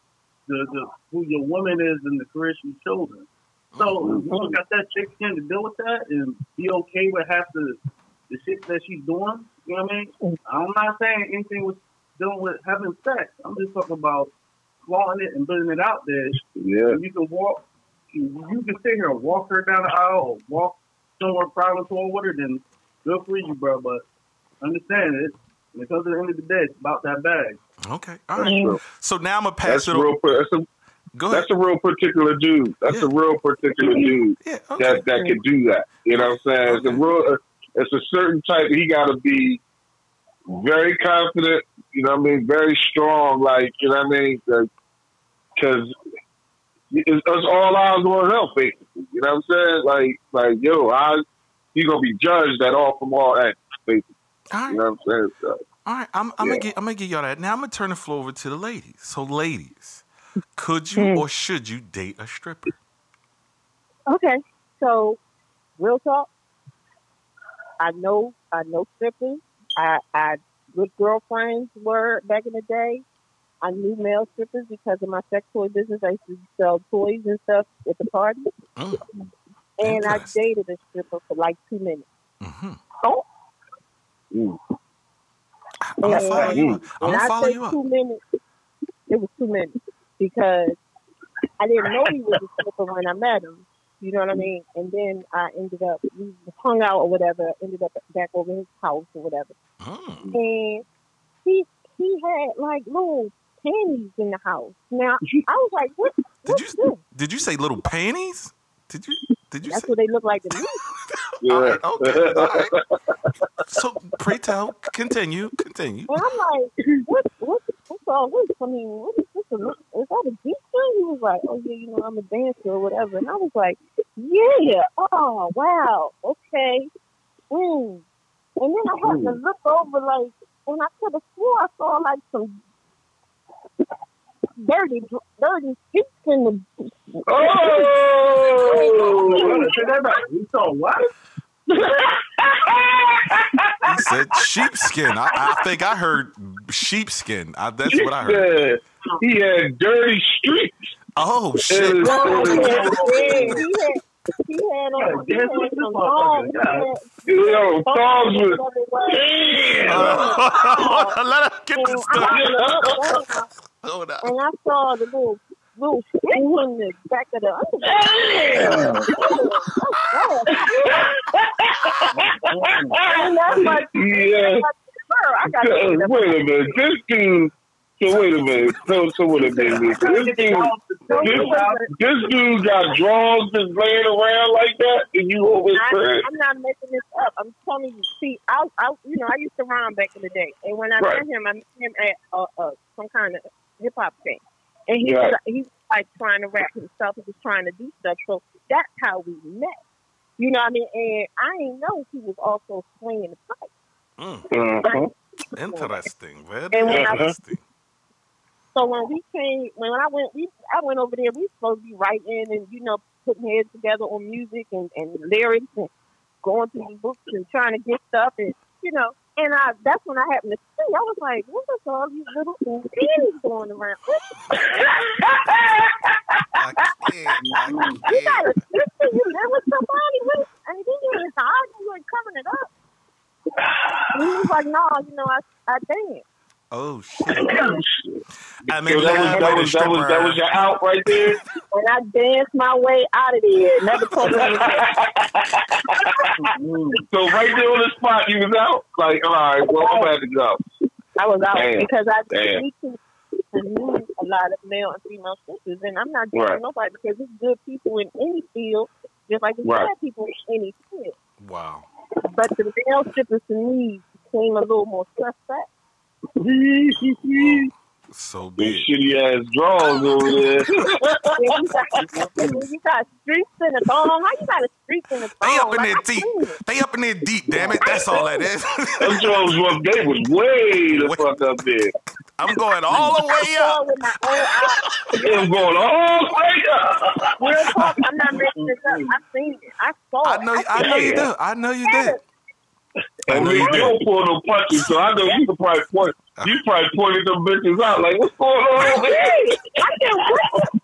Speaker 3: the who your woman is and the career she's chosen. So if you don't got that thick skin to deal with that and be okay with half the the shit that she's doing. You know what I mean? Mm-hmm. I'm not saying anything with dealing with having sex. I'm just talking about flaunting it and putting it out there.
Speaker 5: Yeah.
Speaker 3: You can walk, you can sit here and walk her down the aisle or walk somewhere private to with her. Then good for you, bro. But understand it. When it comes to the end of the day, it's about that bag.
Speaker 1: Okay, all right.
Speaker 5: True.
Speaker 1: So now I'm gonna pass
Speaker 5: That's
Speaker 1: it.
Speaker 5: real.
Speaker 1: over.
Speaker 5: That's a,
Speaker 1: Go ahead.
Speaker 5: that's a real particular dude. That's
Speaker 1: Yeah.
Speaker 5: a real particular dude
Speaker 1: yeah. Okay.
Speaker 5: that that can do that. You know what I'm saying? It's a real. It's a certain type. He got to be very confident. You know what I mean? Very strong. Like you know what I mean? Because it's, it's all eyes on him, basically. You know what I'm saying? Like like yo, I he gonna be judged at all from all ends, basically.
Speaker 1: all right.
Speaker 5: You know what I'm saying? So,
Speaker 1: All right, I'm, I'm
Speaker 5: Yeah.
Speaker 1: gonna get I'm gonna get y'all that. Now I'm gonna turn the floor over to the ladies. So, ladies, could you
Speaker 4: Mm.
Speaker 1: or should you date a stripper?
Speaker 4: Okay, so real talk. I know, I know strippers. I, I good girlfriends were back in the day. I knew male strippers because of my sex toy business. I used to sell toys and stuff at the party,
Speaker 1: Mm.
Speaker 4: And I dated a stripper for like two minutes.
Speaker 1: hmm
Speaker 4: Oh,
Speaker 5: mm.
Speaker 1: I'm gonna follow you. Up. I'm gonna follow you up.
Speaker 4: two minutes, it was two minutes because I didn't know he was a stripper when I met him. You know what I mean? And then I ended up we hung out or whatever. Ended up back over his house or whatever.
Speaker 1: Mm.
Speaker 4: and he he had like little panties in the house. Now I was like, what?
Speaker 1: Did you
Speaker 4: this?
Speaker 1: did you say little panties? Did you did you
Speaker 4: That's
Speaker 1: say?
Speaker 4: what they look like to me.
Speaker 5: Yeah.
Speaker 1: All right, okay, all right. So pray tell, continue, continue.
Speaker 4: And I'm like, what? What? What's all this? I mean, what is this? A, is that a deep thing? He was like, oh yeah, you know, I'm a dancer or whatever. And I was like, yeah. Oh wow. Okay. Mm. And then I had to look over like, and I could have swore I saw like some dirty, dirty feet in the
Speaker 5: Oh!
Speaker 3: Say that back. You saw what?
Speaker 1: He said sheepskin. I, I think I heard sheepskin. I, that's what I heard.
Speaker 5: Yeah. He had dirty streaks.
Speaker 1: Oh shit!
Speaker 5: And-
Speaker 4: he had, he had, he had on, he
Speaker 3: Yeah,
Speaker 4: had
Speaker 3: this
Speaker 4: some
Speaker 3: motherfucker,
Speaker 4: thongs.
Speaker 5: Yo, dogs with
Speaker 1: Uh, let her get
Speaker 4: And
Speaker 1: the
Speaker 4: I,
Speaker 1: stuff. Hold on.
Speaker 4: and I saw the little little screw in the back of the underwear. And that's like,
Speaker 5: yeah.
Speaker 4: I got
Speaker 5: Uh,
Speaker 4: to
Speaker 5: wait a minute. This dude. So wait a minute. So so wait a minute. This dude. This, this dude got drawers just laying around like that, and you over his
Speaker 4: I,
Speaker 5: crib.
Speaker 4: I'm not making this up. I'm telling you. See, I, I, you know, I used to rhyme back in the day, and when I
Speaker 5: Right.
Speaker 4: met him, I met him at uh, uh, some kind of hip hop thing, and he
Speaker 5: Right.
Speaker 4: was he was like trying to rap himself. He was trying to do stuff. So that's how we met. You know what I mean? And I didn't know he was also swinging the pipe.
Speaker 1: Mm,
Speaker 5: Uh-huh.
Speaker 1: interesting. Very
Speaker 4: And when I-
Speaker 1: interesting.
Speaker 4: So when we came, when I went, we I went over there. We supposed to be writing and you know putting heads together on music and, and lyrics and going through the books and trying to get stuff and you know. And I that's when I happened to see. I was like, what is all these little things going around?
Speaker 1: I can't. I
Speaker 4: You got a sister you live with somebody with, and then you was hiding, you ain't covering it up. And he was like, no, you know, I I dance.
Speaker 1: Oh shit. I
Speaker 5: So
Speaker 1: mean,
Speaker 5: that was that was that was that was your out right there.
Speaker 4: And I danced my way out of there. Never told me
Speaker 5: So right there on the spot, you was out. Like, all right, well, I'm about to go.
Speaker 4: I was out
Speaker 5: Damn.
Speaker 4: because I
Speaker 5: Damn.
Speaker 4: need to need a lot of male and female sisters, and I'm not judging
Speaker 5: Right.
Speaker 4: nobody because it's good people in any field, just like it's
Speaker 5: Right.
Speaker 4: bad people in any field.
Speaker 1: Wow.
Speaker 4: But the male strippers to me became a little more suspect.
Speaker 1: So
Speaker 5: Big
Speaker 1: big.
Speaker 5: shitty ass drawers over there.
Speaker 4: When you got, when you got streaks in a thong, how you got a streak in a thong?
Speaker 1: They up in
Speaker 4: Like,
Speaker 1: there
Speaker 4: I
Speaker 1: deep.
Speaker 4: seen.
Speaker 1: They up in there deep. Damn it. That's all that is.
Speaker 5: Them drawers was they was way the fuck up there.
Speaker 1: I'm going all the way up.
Speaker 4: it with my own eyes.
Speaker 5: It was going all the way up.
Speaker 4: Real talk, I'm not making this up. I seen it. I saw
Speaker 1: I
Speaker 4: it.
Speaker 1: know. I know you do. I know you did. I
Speaker 5: And
Speaker 1: know
Speaker 5: we
Speaker 1: you
Speaker 5: don't pull no punches, so I know you could probably point. You probably pointed them bitches out like, what's going on over here?
Speaker 4: I can't wait.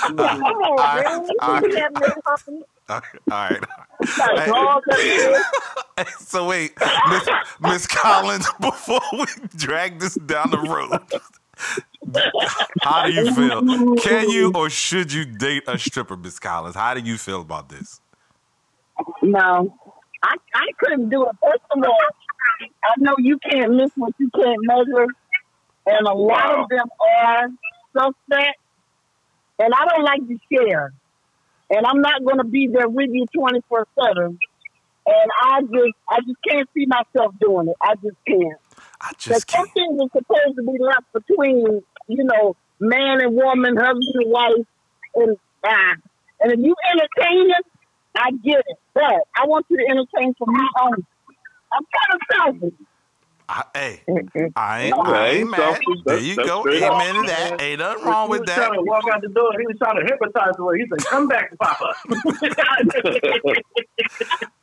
Speaker 4: Come on,
Speaker 1: All right,
Speaker 4: man. You
Speaker 1: all
Speaker 4: can
Speaker 1: right.
Speaker 4: have no company.
Speaker 1: All right.
Speaker 4: Got dogs up there.
Speaker 1: So wait, Miss, Miss Collins, before we drag this down the road, how do you feel? Can you or should you date a stripper, Miss Collins? How do you feel about this?
Speaker 7: No, I I couldn't do it. First of all, I know you can't miss what you can't measure, and a lot of them are suspect. And I don't like to share, and I'm not going to be there with you 24 seven. And I just I just can't see myself doing it. I just can't.
Speaker 1: I just can't.
Speaker 7: things are supposed to be left between, you know, man and woman, husband and wife, and ah. And if you entertain it, I get it. But I want you to entertain for me only. I'm kind of selfish.
Speaker 1: I, hey, I ain't, I ain't mad.
Speaker 5: selfish.
Speaker 1: There
Speaker 5: That's-
Speaker 1: you go. Amen to that. Ain't nothing wrong with that.
Speaker 3: he
Speaker 1: with
Speaker 3: was
Speaker 1: that.
Speaker 3: trying to walk out the door. He was trying to hypnotize her. He said, "Come back, Papa."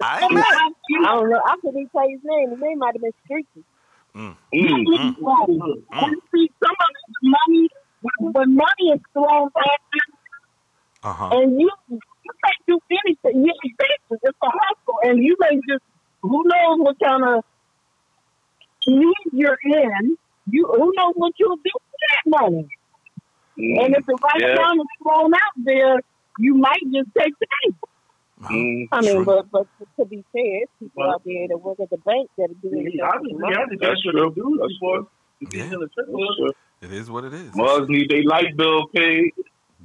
Speaker 1: I ain't mad.
Speaker 4: I don't know. I couldn't even tell his name. His name might have been Streaky.
Speaker 5: Mm.
Speaker 7: Mm. And see, some of it's money, when, when money is thrown at you,
Speaker 1: Uh huh.
Speaker 7: and you, you can't do anything. You, it's it's a hustle, and you may just, who knows what kind of need you're in. You, who knows what you'll do with that money. And if the right
Speaker 5: Yeah.
Speaker 7: time is thrown out there, you might just take the cake.
Speaker 5: Mm.
Speaker 4: I mean,
Speaker 1: True.
Speaker 4: but but to be fair, it's people out there that work at the bank that are doing
Speaker 3: He
Speaker 4: stuff for
Speaker 3: obviously
Speaker 4: money.
Speaker 3: to
Speaker 5: That's
Speaker 3: get
Speaker 5: true.
Speaker 3: the dudes
Speaker 5: That's
Speaker 3: before.
Speaker 1: Yeah.
Speaker 3: He's in the triple.
Speaker 1: It is what it is.
Speaker 5: Mugs need their light bill paid.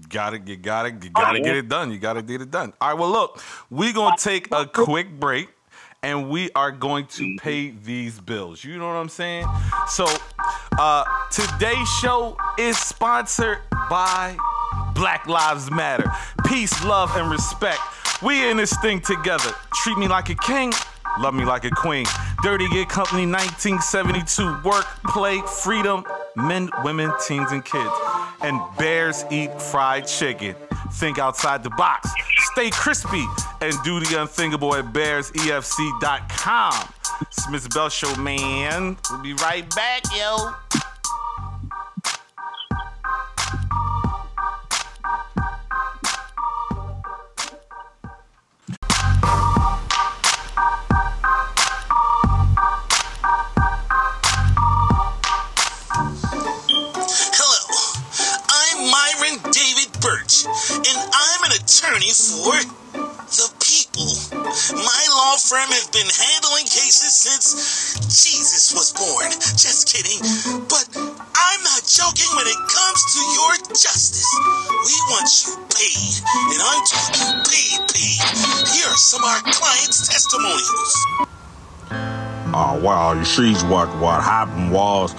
Speaker 1: Got to You got to You got to get it done. You got to get it done. All right. Well, look, we're gonna take a quick break, and we are going to pay these bills. You know what I'm saying? So, uh, today's show is sponsored by Black Lives Matter. Peace, love, and respect. We in this thing together. Treat me like a king. Love me like a queen. Dirty Gear Company 1972. Work, play, freedom, men, women, teens, and kids. And bears eat fried chicken. Think outside the box. Stay crispy and do the unthinkable at bearsefc.com. Miss Bell Show, man. We'll be right back, yo.
Speaker 8: Attorney for the people. My law firm has been handling cases since Jesus was born. Just kidding. But I'm not joking when it comes to your justice. We want you paid, and I'm talking paid, paid. Here are some of our clients' testimonials.
Speaker 9: Ah, oh well, you see what what happened was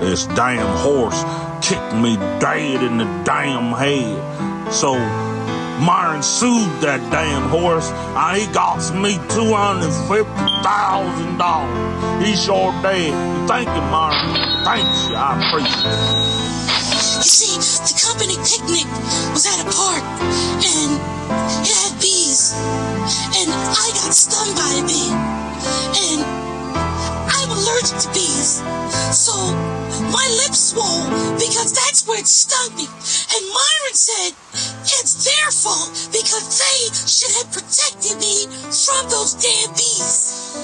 Speaker 9: this damn horse kicked me dead in the damn head. So Myron sued that damn horse. Uh, he got me two hundred fifty thousand dollars. He sure did. Thank you, Myron. Thanks you. I appreciate it.
Speaker 8: You see, the company picnic was at a park, and it had bees, and I got stung by a bee, and allergic to bees, so my lips swole because that's where it stung me. And Myron said it's their fault because they should have protected me from those damn bees.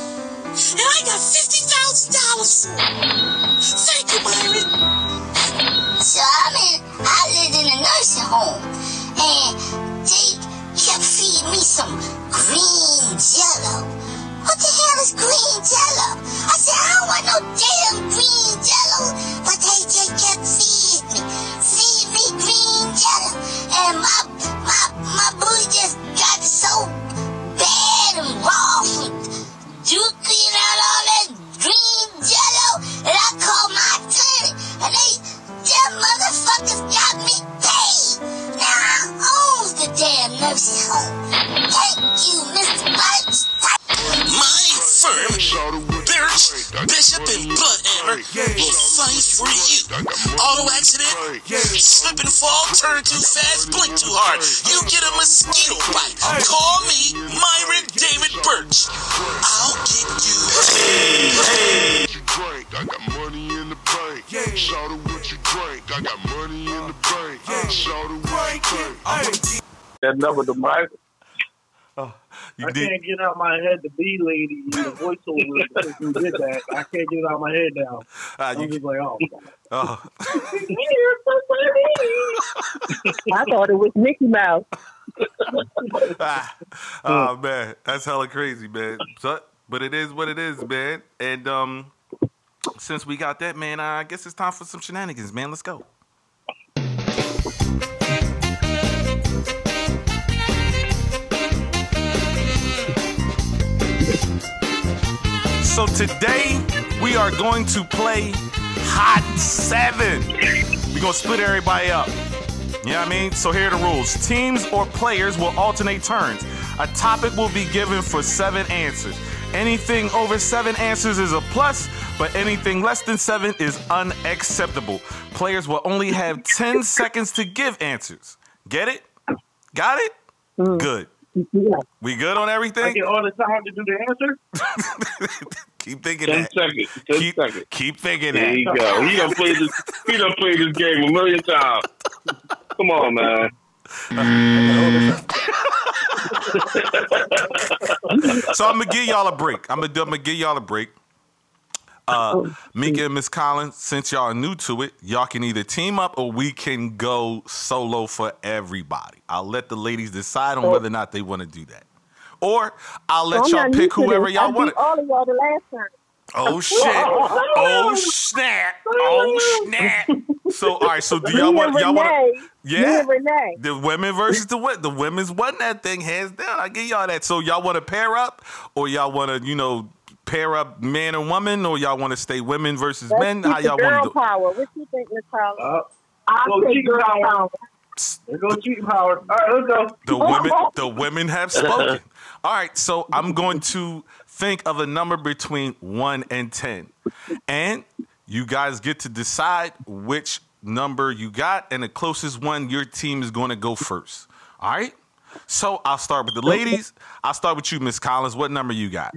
Speaker 8: And I got fifty thousand dollars for it.
Speaker 2: That
Speaker 5: number to Mike.
Speaker 1: You
Speaker 3: I
Speaker 1: did.
Speaker 3: can't get out my head the bee lady in the voiceover since you did that. I can't get it out my head now.
Speaker 1: Ah,
Speaker 3: I'm
Speaker 1: you,
Speaker 3: just like, oh.
Speaker 1: oh.
Speaker 4: I thought it was Mickey Mouse.
Speaker 1: Ah. oh man, that's hella crazy, man. So, but it is what it is, man. And um, since we got that, man, I guess it's time for some shenanigans, man. Let's go. So today we are going to play Hot Seven. We're gonna split everybody up. You know what I mean? So here are the rules. Teams or players will alternate turns. A topic will be given for seven answers. Anything over seven answers is a plus, but anything less than seven is unacceptable. Players will only have 10 seconds to give answers. Get it? Got it? Mm. Good. We good on everything?
Speaker 3: I get all the time to do the answer.
Speaker 1: Keep thinking
Speaker 5: Ten
Speaker 1: that.
Speaker 5: seconds. Ten
Speaker 1: Keep,
Speaker 5: seconds.
Speaker 1: keep thinking
Speaker 5: There
Speaker 1: that.
Speaker 5: you go. He done played this. He done played this game a million times. Come on, man.
Speaker 1: So I'm gonna give y'all a break. I'm gonna, I'm gonna give y'all a break. Uh, Meka and Miss Collins, since y'all are new to it, y'all can either team up or we can go solo for everybody. I'll let the ladies decide on whether or not they want to do that, or I'll let
Speaker 4: I'm
Speaker 1: y'all pick whoever y'all want.
Speaker 4: beat all of y'all the last time.
Speaker 1: Oh shit! Oh snap! Oh snap! So all right, so do y'all want
Speaker 4: and
Speaker 1: y'all want? Yeah. The women versus the women. The women's won that thing hands down. I give y'all that. So y'all want to pair up, or y'all want to, you know, pair up man and woman, or y'all want to stay women versus
Speaker 4: Let's
Speaker 1: men?
Speaker 4: keep
Speaker 1: How y'all want to do?
Speaker 4: power. What you think, Miss Collins?
Speaker 3: Uh,
Speaker 4: I'll
Speaker 3: go
Speaker 4: take girl
Speaker 3: power.
Speaker 4: power.
Speaker 3: there goes cheating power. All right, let's go.
Speaker 1: The women, the women have spoken. All right, so I'm going to think of a number between one and ten, and you guys get to decide which number you got, and the closest one your team is going to go first. All right. So I'll start with the ladies. I'll start with you, Miss Collins. What number you got?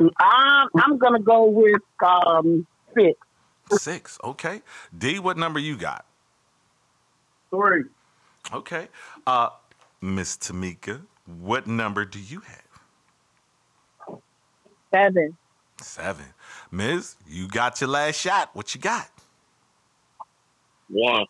Speaker 7: I'm I'm gonna go with um six.
Speaker 1: Six. Okay. D, what number you got?
Speaker 3: Three.
Speaker 1: Okay. Uh, Miss Tamika, what number do you have?
Speaker 4: Seven.
Speaker 1: Seven. Ms., you got your last shot. What you got?
Speaker 5: One.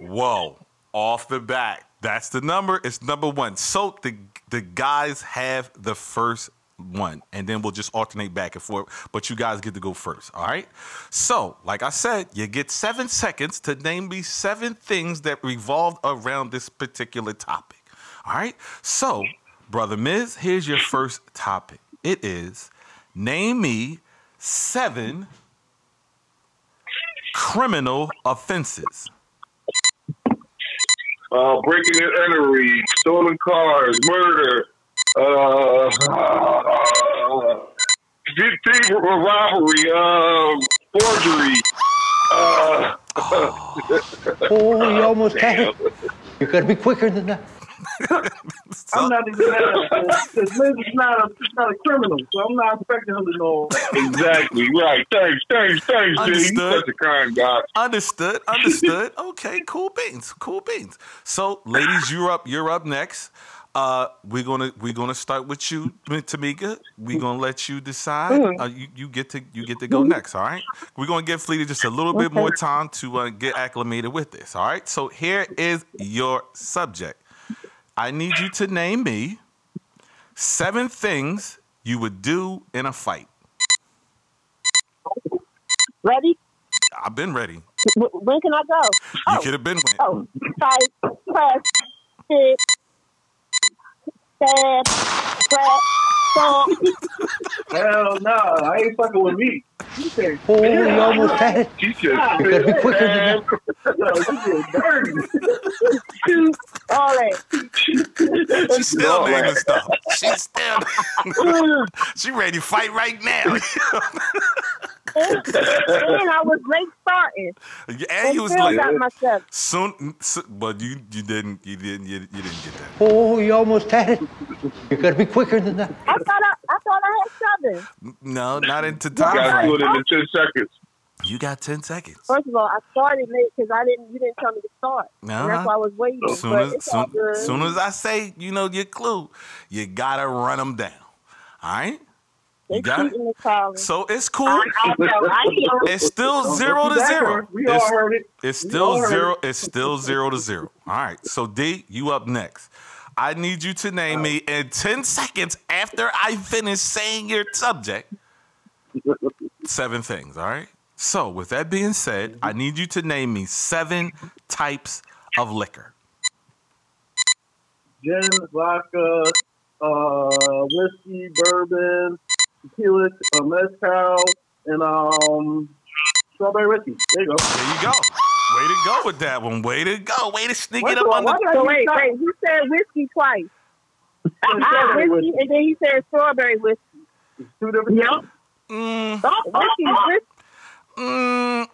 Speaker 1: Whoa. Off the bat. That's the number. It's number one. So the the guys have the first one, and then we'll just alternate back and forth. But you guys get to go first. All right. So, like I said, you get seven seconds to name me seven things that revolve around this particular topic. All right. So, brother Miz, here's your first topic. It is name me seven criminal offenses.
Speaker 5: Uh, breaking and entering, stolen cars, murder, uh, uh, thief- robbery, um, forgery. Uh,
Speaker 10: Oh, you almost had it. You gotta be quicker than that.
Speaker 3: I'm not even mad because Liz is not a, she's not a criminal, so I'm not expecting him to know.
Speaker 5: exactly right. Thanks, thanks, thanks, G. He's
Speaker 1: Understood.
Speaker 5: such a kind guy.
Speaker 1: Understood. Understood. okay, cool beans. Cool beans. So, ladies, you're up. You're up next. Uh, we're gonna we're gonna start with you, Tamika. We're gonna let you decide.
Speaker 4: Mhm.
Speaker 1: Uh, you, you get to you get to go next. All right. We're gonna give Fleeta just a little bit more time to uh, get acclimated with this. All right. So here is your subject. I need you to name me seven things you would do in a fight.
Speaker 4: Ready?
Speaker 1: I've been ready.
Speaker 4: W- When can I go?
Speaker 1: You oh. could have been with.
Speaker 4: Oh, fight, press, hit, stab, grab, stomp.
Speaker 3: Hell no, I ain't fucking with me. You said,
Speaker 10: Oh, you almost had it.
Speaker 5: She said,
Speaker 10: You gotta be quicker than that.
Speaker 3: Yo, dirty.
Speaker 4: shoot, all that.
Speaker 1: She's still naming stuff. She's still. she ready to fight right now.
Speaker 4: And, and I was late starting.
Speaker 1: and you was
Speaker 4: still
Speaker 1: like
Speaker 4: got myself.
Speaker 1: soon, so- but you you didn't you didn't you, you didn't get that.
Speaker 10: Oh, you almost had it. You gotta be quicker than that.
Speaker 4: I thought I, I thought I had seven.
Speaker 1: No, not into
Speaker 5: You gotta
Speaker 1: time.
Speaker 5: Do it in 10 seconds.
Speaker 1: You got ten seconds.
Speaker 4: First of all, I started late because I didn't. You didn't tell me to start.
Speaker 1: Uh-huh.
Speaker 4: that's why I was waiting.
Speaker 1: Soon as soon, soon as I say you know your clue, you gotta run them down. All right. You got it.
Speaker 4: cheating the college.
Speaker 1: So it's cool.
Speaker 4: I, I know. I know.
Speaker 1: It's still zero to zero.
Speaker 3: We all
Speaker 1: It's-
Speaker 3: heard it.
Speaker 1: It's still zero.
Speaker 3: it.
Speaker 1: It's still zero to zero. All right. So D, you up next. I need you to name me in ten seconds after I finish saying your subject. Seven things. All right. So with that being said, I need you to name me seven types of liquor.
Speaker 3: Gin, vodka, uh, whiskey, bourbon, tequila, uh, mezcal, and um, strawberry whiskey. There you go.
Speaker 1: There you go. Way to go with that one. Way to go. Way to sneak
Speaker 3: Wait
Speaker 1: it up on
Speaker 3: minute,
Speaker 1: the.
Speaker 3: why
Speaker 4: So wait, wait. He said whiskey twice. He said whiskey,
Speaker 3: whiskey.
Speaker 4: and then he said strawberry whiskey.
Speaker 3: Two different
Speaker 7: Yep.
Speaker 3: things.
Speaker 1: Mm,
Speaker 4: whiskey.
Speaker 1: mm.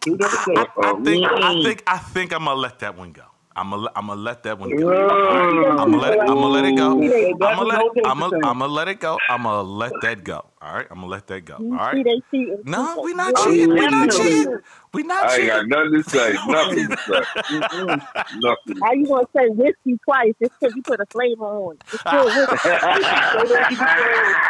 Speaker 1: I think I think I think I'm gonna let that one go. I'm gonna I'm gonna let that one go. I'm gonna let it. I'm gonna let it go. I'm gonna let it. I'm gonna, I'm gonna let it go. I'm gonna let that go. All right. I'm gonna let that go. All right.
Speaker 4: You see,
Speaker 1: right.
Speaker 4: they cheating.
Speaker 1: No, we not cheating. We
Speaker 3: Yeah.
Speaker 1: not cheating. We not
Speaker 5: I ain't
Speaker 1: cheating.
Speaker 5: got nothing to say. Nothing to say. Nothing.
Speaker 4: How you gonna say whiskey twice just because you put a flavor on it? It's still whiskey.
Speaker 3: So then you go,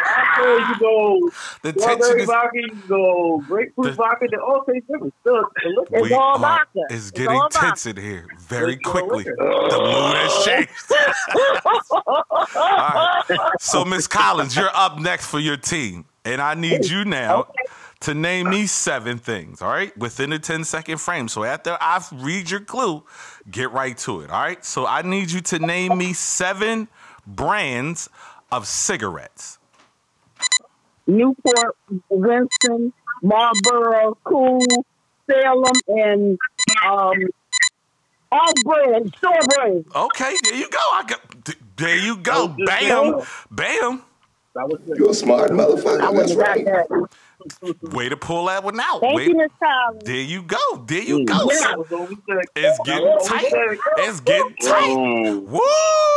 Speaker 3: after you go
Speaker 1: The tension
Speaker 3: strawberry
Speaker 1: is.
Speaker 3: vodka, you go grapefruit
Speaker 1: The-
Speaker 3: vodka, they all taste different. Still, the liquor.
Speaker 4: It's
Speaker 1: We
Speaker 4: all
Speaker 1: are,
Speaker 4: vodka.
Speaker 1: it's
Speaker 4: It's
Speaker 1: getting
Speaker 4: all
Speaker 1: tense in here very
Speaker 3: It's
Speaker 1: quickly. The mood has changed. All right. So, Miss Collins, you're up next for your team. And I need you now to name me seven things, all right? Within a 10 second frame. So after I read your clue, get right to it, all right? So I need you to name me seven brands of cigarettes.
Speaker 7: Newport, Winston, Marlboro, Kool, Salem, and um, all brands, store brands.
Speaker 1: Okay, there you go. I got there you go. Bam. Bam.
Speaker 3: That was it.
Speaker 11: You a smart motherfucker.
Speaker 7: I
Speaker 11: That's
Speaker 7: would have
Speaker 11: right.
Speaker 7: got that.
Speaker 1: Way to pull that one out.
Speaker 4: Thank
Speaker 1: Wait,
Speaker 4: you, Miss Collins.
Speaker 1: there you go. There you go.
Speaker 3: That
Speaker 1: So
Speaker 3: was over six.
Speaker 1: it's getting tight.
Speaker 3: Mm.
Speaker 1: It's getting tight. Woo!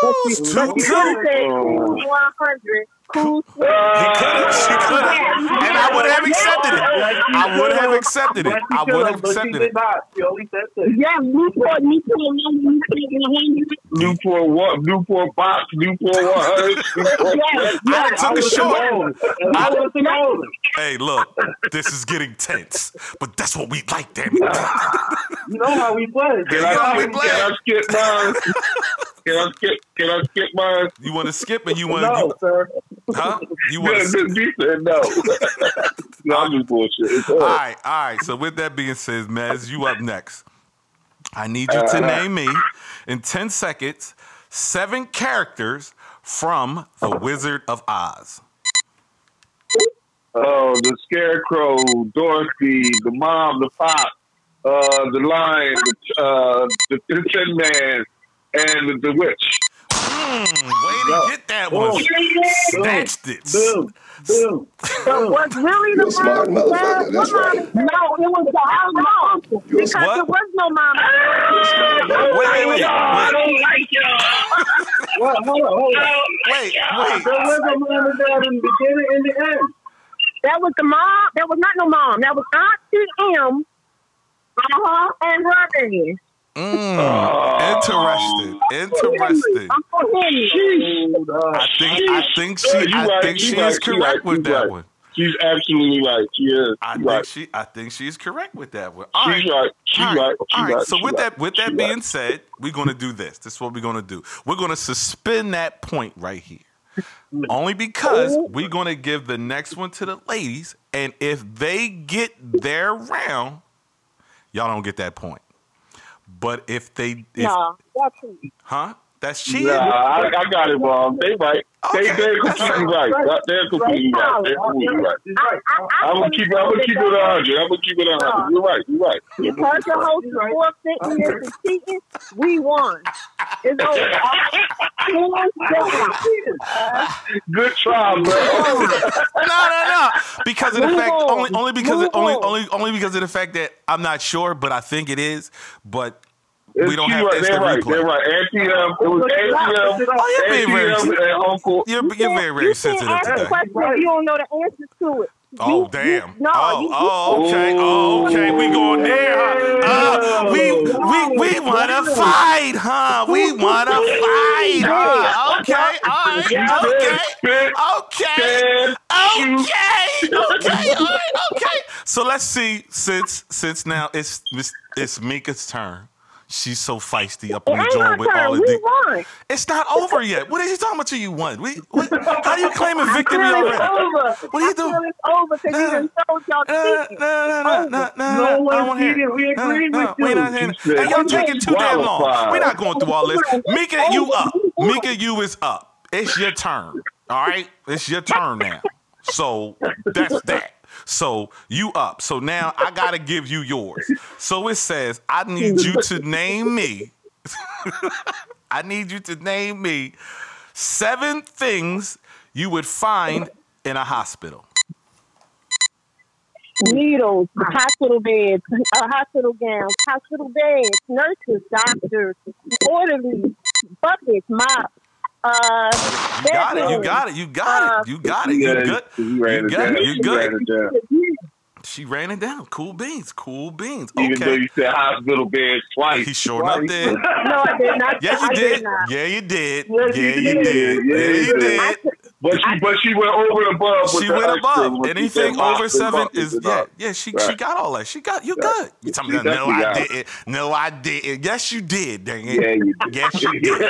Speaker 4: But
Speaker 1: lose. Two two.
Speaker 4: have said cool
Speaker 1: He could have. She could have. And I would have accepted it. I would have accepted it. I would have accepted it.
Speaker 3: not. She only.
Speaker 7: Yeah, Newport, Newport, Newport,
Speaker 5: Newport what? Newport box. Newport what?
Speaker 1: I took a short.
Speaker 3: I was the older.
Speaker 1: Hey, look, this is getting tense, but that's what we like, damn it.
Speaker 3: You know how we play.
Speaker 5: Can
Speaker 1: You know how
Speaker 5: I,
Speaker 1: we play.
Speaker 5: can I skip mine? Can I skip? Can I skip mine?
Speaker 1: You want to skip and you want
Speaker 3: No,
Speaker 1: to,
Speaker 3: sir.
Speaker 1: huh? You want to
Speaker 5: he said no. no, I'm just bullshit.
Speaker 1: All
Speaker 5: right.
Speaker 1: all right. So with that being said, Mez, you up next. I need you to
Speaker 5: Uh,
Speaker 1: name me in 10 seconds seven characters from The Wizard of Oz.
Speaker 5: Oh, the scarecrow, Dorothy, the mom, the pop, uh, the lion, the, uh, the, the Tin Man, and the, the witch.
Speaker 1: Mm, way to get that one. Snatched it.
Speaker 3: Boom. Boom.
Speaker 4: So was really the
Speaker 11: You're a smart
Speaker 4: mom?
Speaker 11: motherfucker, that's right.
Speaker 4: No, it was the house mom. Because
Speaker 1: What?
Speaker 4: there was no mom.
Speaker 1: Wait, wait, wait.
Speaker 7: I
Speaker 1: Wait,
Speaker 7: don't like y'all.
Speaker 3: What? Hold on, hold on.
Speaker 1: wait,
Speaker 3: There was a mom and dad in the beginning and the end.
Speaker 4: That was the mom. That was not no mom. That was Auntie Em. Uh-huh. And her dad.
Speaker 1: Mm, interesting. Interesting.
Speaker 4: I'm for him.
Speaker 1: I think I think she I think she is correct with that one.
Speaker 5: She's absolutely right. She is.
Speaker 1: I think
Speaker 5: right.
Speaker 1: she I think she's correct with that one. All right.
Speaker 5: She's right. She's
Speaker 1: All
Speaker 5: right.
Speaker 1: All
Speaker 5: She's
Speaker 1: right.
Speaker 5: right.
Speaker 1: So with that with that being said, we're gonna do this. This is what we're gonna do. We're gonna suspend that point right here. Only because we're gonna give the next one to the ladies, and if they get their round, y'all don't get that point. But if they, if,
Speaker 4: Nah, that's it.
Speaker 1: huh? That's cheating.
Speaker 5: Nah, I, I got it wrong. They right. They
Speaker 1: Okay.
Speaker 5: they're completely right. They're completely right. They're completely right.
Speaker 3: Right.
Speaker 4: I, I,
Speaker 5: I'm gonna keep it. I'm gonna keep it a hundred. I'm gonna keep it a hundred. You're right. You're right.
Speaker 4: Because the host is forfeiting this and cheating, we won. It's over.
Speaker 5: Good try, bro.
Speaker 1: no, no, no. Because of the
Speaker 4: Move
Speaker 1: fact,
Speaker 4: on.
Speaker 1: only, only because,
Speaker 4: Move
Speaker 1: only, only, only because of the fact that I'm not sure, but I think it is. But we don't have
Speaker 5: right.
Speaker 1: instant
Speaker 5: They're right.
Speaker 1: replay.
Speaker 5: They're right. Auntie Em. It was Auntie Em.
Speaker 1: Oh, you're being very,
Speaker 5: Auntie and Uncle.
Speaker 1: you're, you're very, very
Speaker 4: you
Speaker 1: sensitive
Speaker 4: can't ask
Speaker 1: today.
Speaker 4: a question you don't know the answer to it.
Speaker 1: Oh
Speaker 4: You-
Speaker 1: damn!
Speaker 4: You, no,
Speaker 1: oh,
Speaker 4: you,
Speaker 1: oh, okay, oh, okay. We going there? Huh? Uh, we we we wanna fight, huh? We wanna fight, huh? Okay, all right, okay, okay, okay, okay, all right, okay. So let's see. Since since now it's Miss it's Meka's turn. She's so feisty up
Speaker 4: it
Speaker 1: on the joint with all
Speaker 4: turn.
Speaker 1: the.
Speaker 4: Won.
Speaker 1: it's not over yet. What are you talking about? Till you won? We, what, how do you claim a victory
Speaker 4: I feel it's
Speaker 1: already?
Speaker 4: over.
Speaker 1: What are you
Speaker 4: I feel
Speaker 1: doing?
Speaker 4: it's over because you done told y'all
Speaker 1: No, no,
Speaker 4: cheating.
Speaker 1: no, no, no, no,
Speaker 3: No
Speaker 1: no,
Speaker 3: one
Speaker 1: I don't wanna hear
Speaker 3: cheated.
Speaker 1: it.
Speaker 3: We
Speaker 1: No,
Speaker 3: agreed
Speaker 1: no,
Speaker 3: with
Speaker 1: we
Speaker 3: you.
Speaker 1: not hearing it.
Speaker 5: She said
Speaker 1: Hey, y'all taking too damn long.
Speaker 5: disqualified.
Speaker 1: We're not going through all this. Meka, you up. Meka, you is up. It's your turn. All right? It's your turn now. So that's that. So you up. So now I gotta give you yours. So it says, I need you to name me. I need you to name me seven things you would find in a hospital.
Speaker 4: Needles, hospital beds, uh, hospital gowns, hospital beds, nurses, doctors, orderlies, buckets, mops. Uh,
Speaker 1: You got it. You got it. You got it. You got it. You
Speaker 5: Yeah,
Speaker 1: good.
Speaker 5: You it
Speaker 1: good. You
Speaker 5: You
Speaker 1: good.
Speaker 5: ran it down.
Speaker 1: She ran it down. Cool beans. Cool beans.
Speaker 5: Even though you said hospital bed twice.
Speaker 1: He sure enough did.
Speaker 4: No, I did not.
Speaker 1: Yeah, you
Speaker 4: I
Speaker 1: did.
Speaker 4: not.
Speaker 1: Yeah, you did.
Speaker 3: Yes,
Speaker 1: Yeah,
Speaker 3: you
Speaker 1: you
Speaker 3: did.
Speaker 1: did.
Speaker 5: Yeah,
Speaker 1: Yeah,
Speaker 5: you
Speaker 1: you
Speaker 5: did.
Speaker 4: I,
Speaker 1: did.
Speaker 5: But she, but she went over and above. with
Speaker 1: She went above. Anything
Speaker 5: said
Speaker 1: over seven is yeah, yeah. She she got all that. She got you
Speaker 5: Right.
Speaker 1: good. You tell me No, I
Speaker 5: got it.
Speaker 1: didn't. No, I didn't. Yes, you did. Dang it.
Speaker 5: Yeah, you did.
Speaker 1: Yes, you did. Now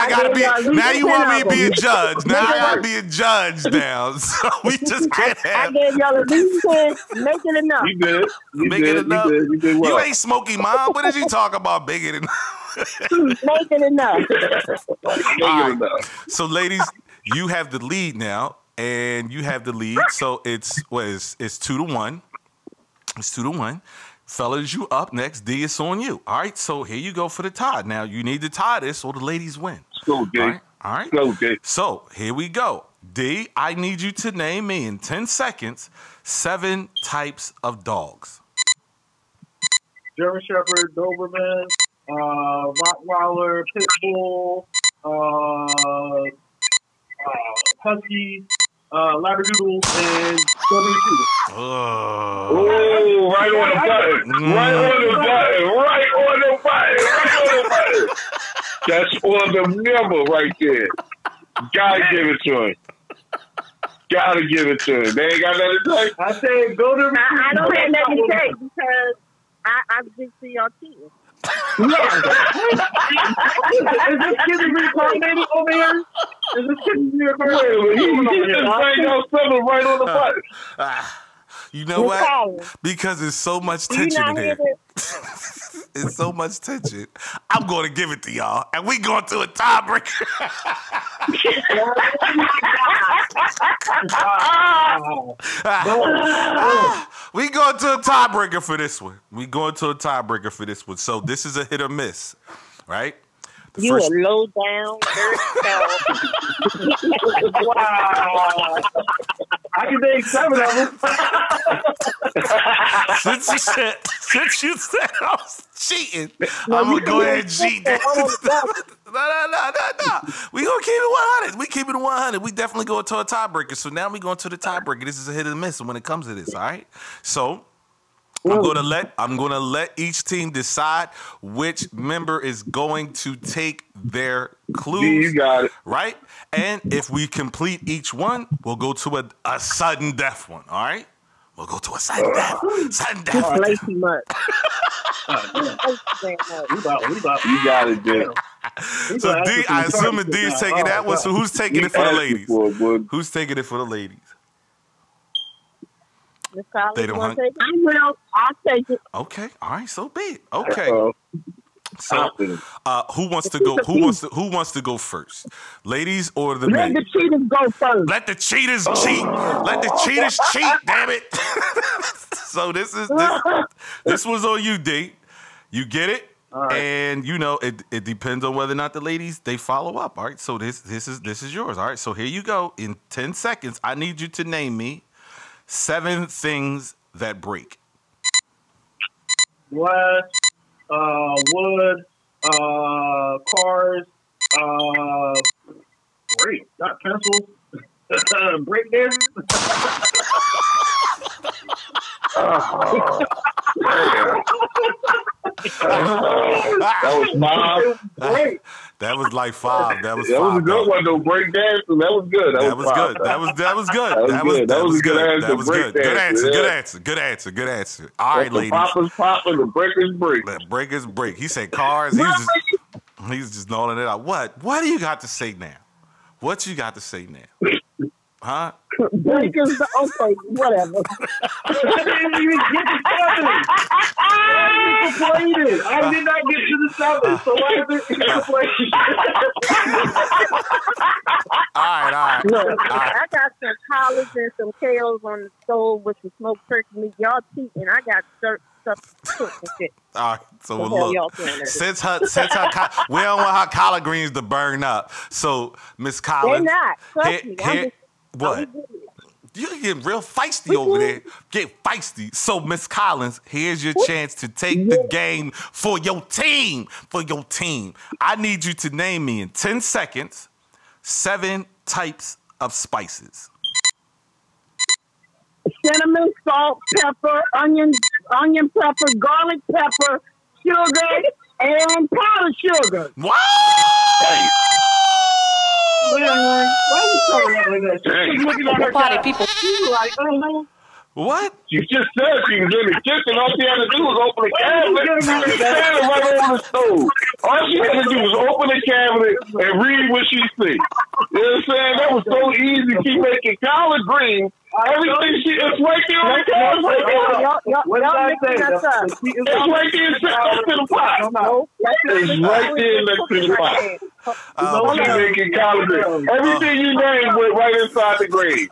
Speaker 1: I gotta be.
Speaker 4: y'all at least
Speaker 1: Now you want me
Speaker 4: of
Speaker 1: to be a judge. Now I
Speaker 4: Make
Speaker 1: gotta be a judge now. So we just can't have.
Speaker 4: I
Speaker 1: have.
Speaker 4: gave y'all at least 10. Make it enough.
Speaker 5: You did. You
Speaker 1: Make
Speaker 5: did.
Speaker 1: it enough.
Speaker 5: You did. You did well.
Speaker 1: You ain't Smokey Mom. What did you talk about? Big it enough.
Speaker 4: Make it enough.
Speaker 1: Right. So, ladies, you have the lead now, and you have the lead. So it's what is it's two to one. It's two to one. Fellas, you up next. D, it's on you. All right. So here you go for the tie. Now you need to tie this so the ladies win.
Speaker 5: Go, D.
Speaker 1: All right. All right.
Speaker 5: Go, D.
Speaker 1: So here we go. D, I need you to name me in 10 seconds seven types of dogs.
Speaker 3: German Shepherd, Doberman, uh, Rottweiler, Pitbull, uh, uh, Husky, uh, Labradoodle, and Golden Retriever.
Speaker 5: Oh, right on the button. Right on the button. Right on the button. Right on the button. That's on the number right there. Gotta give it to him. Gotta give it to him. They ain't got nothing to say.
Speaker 3: I said Golden
Speaker 4: I, I don't have nothing to say because I, I just see y'all cheating.
Speaker 3: Is this kid reincarnated over here? Is this kid reincarnated?
Speaker 5: Wait. He, just banged out something right on the
Speaker 1: you know what? Because there's so much tension in here. It's so much tension. I'm going to give it to y'all, and we going to a tiebreaker. We going to a tiebreaker for this one. We going to a tiebreaker for this one. So this is a hit or miss, right? The
Speaker 4: You
Speaker 1: first-
Speaker 4: a low down.
Speaker 3: Wow. I can name seven of them.
Speaker 1: since you said since you said I was cheating, I'm gonna go ahead and cheat. That. no, no, no, no, no. We gonna keep it 100. We keep it 100. We definitely go to a tiebreaker. So now we going to the tiebreaker. This is a hit or miss when it comes to this. All right. So I'm gonna let I'm gonna let each team decide which member is going to take their clues.
Speaker 5: you got it.
Speaker 1: Right? And if we complete each one, we'll go to a, a sudden death one. All right? We'll go to a sudden death. Sudden
Speaker 4: You
Speaker 1: death.
Speaker 4: play too much.
Speaker 3: We about, we about,
Speaker 5: You got it, dude.
Speaker 1: So
Speaker 3: about
Speaker 1: D,
Speaker 3: to
Speaker 1: I assume
Speaker 3: charges
Speaker 1: D is taking that one. So who's taking it for the ladies?
Speaker 5: For it, boy.
Speaker 1: Who's taking it for the ladies?
Speaker 4: Miss Collins,
Speaker 1: They don't
Speaker 4: wanna
Speaker 1: hunt-
Speaker 4: take it? I will. I'll take it.
Speaker 1: Okay. All right. So be it. Okay.
Speaker 5: Uh-oh.
Speaker 1: So, uh, who wants to go? Who wants to? Who wants to go first? Ladies or the
Speaker 4: Let
Speaker 1: men?
Speaker 4: the cheaters go first.
Speaker 1: Let the cheaters cheat. Let the cheaters cheat. Damn it. so this is this, this was on you, D. You get it? And you know it, it depends on whether or not the ladies they follow up. All right. So this this is this is yours. All right. So here you go. In 10 seconds, I need you to name me seven things that break.
Speaker 3: glass, uh, wood, uh, cars, uh, great, got pencils, break dance.
Speaker 5: That was five.
Speaker 1: That was like five. That was
Speaker 5: That was a good
Speaker 1: dog.
Speaker 5: one though. Break dancing. That was good. That,
Speaker 1: That was
Speaker 5: five.
Speaker 1: good. That was that was good.
Speaker 5: That was
Speaker 1: That was
Speaker 5: good.
Speaker 1: that was
Speaker 5: good
Speaker 1: good.
Speaker 5: answer.
Speaker 1: That was good. Good answer. Good answer. Good answer. Good answer. All right,
Speaker 5: the
Speaker 1: ladies.
Speaker 5: poppers popping, the breakers break.
Speaker 1: Let breakers break. He said cars. He was just he's just knowing it out. What? What do you got to say now? What you got to say now? Huh?
Speaker 4: Breakers, okay, oh, whatever.
Speaker 3: I didn't even get to seven. I completed. I did not get to the seven. So why is it completed?
Speaker 1: All right, all right.
Speaker 4: Look,
Speaker 1: All right.
Speaker 4: I got some collards and some kales on the stove with some smoked turkey meat. Y'all cheating. I got dirt stuff cooked and shit.
Speaker 1: All right. So
Speaker 4: The
Speaker 1: well,
Speaker 4: hell
Speaker 1: look,
Speaker 4: y'all saying that?
Speaker 1: since her, since her, we don't want her collard greens to burn up. So Miss
Speaker 4: They're
Speaker 1: Collins,
Speaker 4: not. Trust
Speaker 1: here-
Speaker 4: me. I'm
Speaker 1: here-
Speaker 4: just,
Speaker 1: what?
Speaker 4: I'm just-
Speaker 1: You getting real feisty over there. Get feisty. So, Miss Collins, here's your chance to take the game for your team. For your team. I need you to name me in 10 seconds seven types of spices.
Speaker 4: cinnamon, salt, pepper, onion, onion pepper, garlic pepper, sugar, and powdered sugar.
Speaker 1: Wow!
Speaker 3: Why you throwing that like that? She's looking at her
Speaker 8: Party
Speaker 3: cat.
Speaker 8: people.
Speaker 3: She's like, uh-huh.
Speaker 1: What?
Speaker 5: She just said she was in the kitchen. All she had to do was open the cabinet. She was standing right over the stove. All she had to do was open the cabinet and read what she see. You know what I'm saying? That was so easy. She making collard greens. Everything she it's right there on the cabinet. Right there.
Speaker 4: Y'all, y'all,
Speaker 3: What
Speaker 4: y'all
Speaker 3: I
Speaker 4: mixing
Speaker 3: say?
Speaker 4: up.
Speaker 3: The- the-
Speaker 5: It's right there next to the pot.
Speaker 4: No,
Speaker 5: It's right there next to the pot. She
Speaker 1: my God.
Speaker 5: making collard greens. Everything you uh, named went right inside the grave.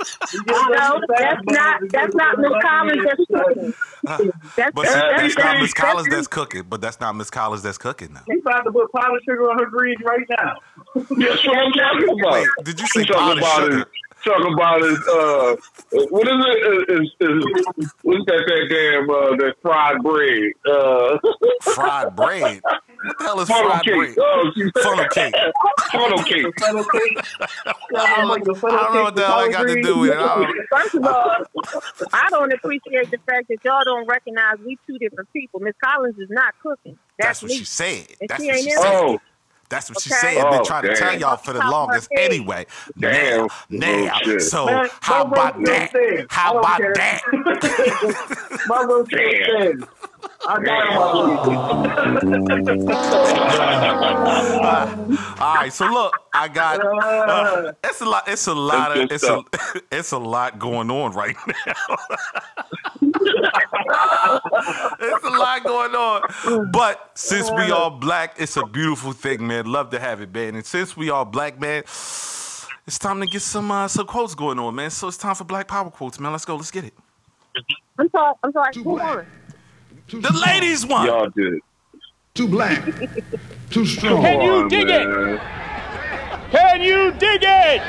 Speaker 4: No, that's not. That's not Miss Collins that's cooking. Uh, that's,
Speaker 1: But see,
Speaker 4: that's,
Speaker 1: that's not Miss
Speaker 4: that's,
Speaker 1: Collins that's cooking. But that's not Miss Collins that's cooking now.
Speaker 3: She's about to put powdered sugar on her greens right now.
Speaker 5: That's what I'm talking about.
Speaker 1: Wait, did you say powdered sugar?
Speaker 5: It. talking about is uh, what is it? Is, is, what's that? That damn uh, that fried bread? Uh,
Speaker 1: fried bread. What the hell is
Speaker 5: funnel
Speaker 1: fried
Speaker 5: cake.
Speaker 1: bread?
Speaker 5: Oh, she-
Speaker 1: Funnel cake.
Speaker 5: funnel cake.
Speaker 3: Funnel cake.
Speaker 1: I don't, I don't know what the hell I got to do with it.
Speaker 4: First of all, I don't appreciate the fact that y'all don't recognize we two different people. Miss Collins is not cooking.
Speaker 1: That's
Speaker 4: That's,
Speaker 1: what
Speaker 4: me.
Speaker 1: she said.
Speaker 4: And
Speaker 1: That's
Speaker 4: she
Speaker 1: what
Speaker 4: ain't
Speaker 1: she said.
Speaker 5: Oh,
Speaker 1: That's what she
Speaker 4: Okay.
Speaker 1: said. I've been
Speaker 5: Oh,
Speaker 1: trying to tell y'all for the
Speaker 4: Top of her
Speaker 1: longest anyway.
Speaker 5: Damn.
Speaker 1: Now, now.
Speaker 5: Bullshit.
Speaker 1: So
Speaker 3: Man,
Speaker 1: how about that?
Speaker 3: said,
Speaker 1: How about
Speaker 3: care.
Speaker 1: that?
Speaker 3: My little
Speaker 5: Damn.
Speaker 3: Him.
Speaker 1: All right, so look, I got uh, it's a lot. It's a lot of it's a it's a lot going on right now. it's a lot going on. But since we all black, it's a beautiful thing, man. Love to have it, man. And since we all black, man, it's time to get some uh, some quotes going on, man. So it's time for Black Power quotes, man. Let's go. Let's get it.
Speaker 4: I'm sorry. I'm sorry. Who won?
Speaker 1: The ladies won.
Speaker 5: Y'all did.
Speaker 11: Too black. Too strong.
Speaker 5: Come on, dig man. It?
Speaker 12: Can you dig it?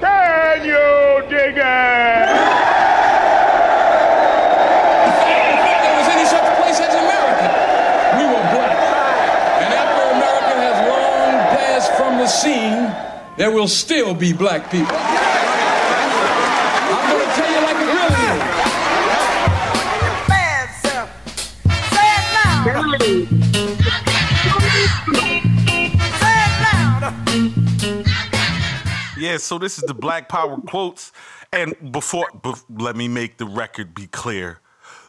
Speaker 12: Can you dig it?
Speaker 13: If there was any such place as America, we were black. And after America has long passed from the scene, there will still be black people.
Speaker 1: Yeah, so this is the Black Power quotes. And before, bef- let me make the record be clear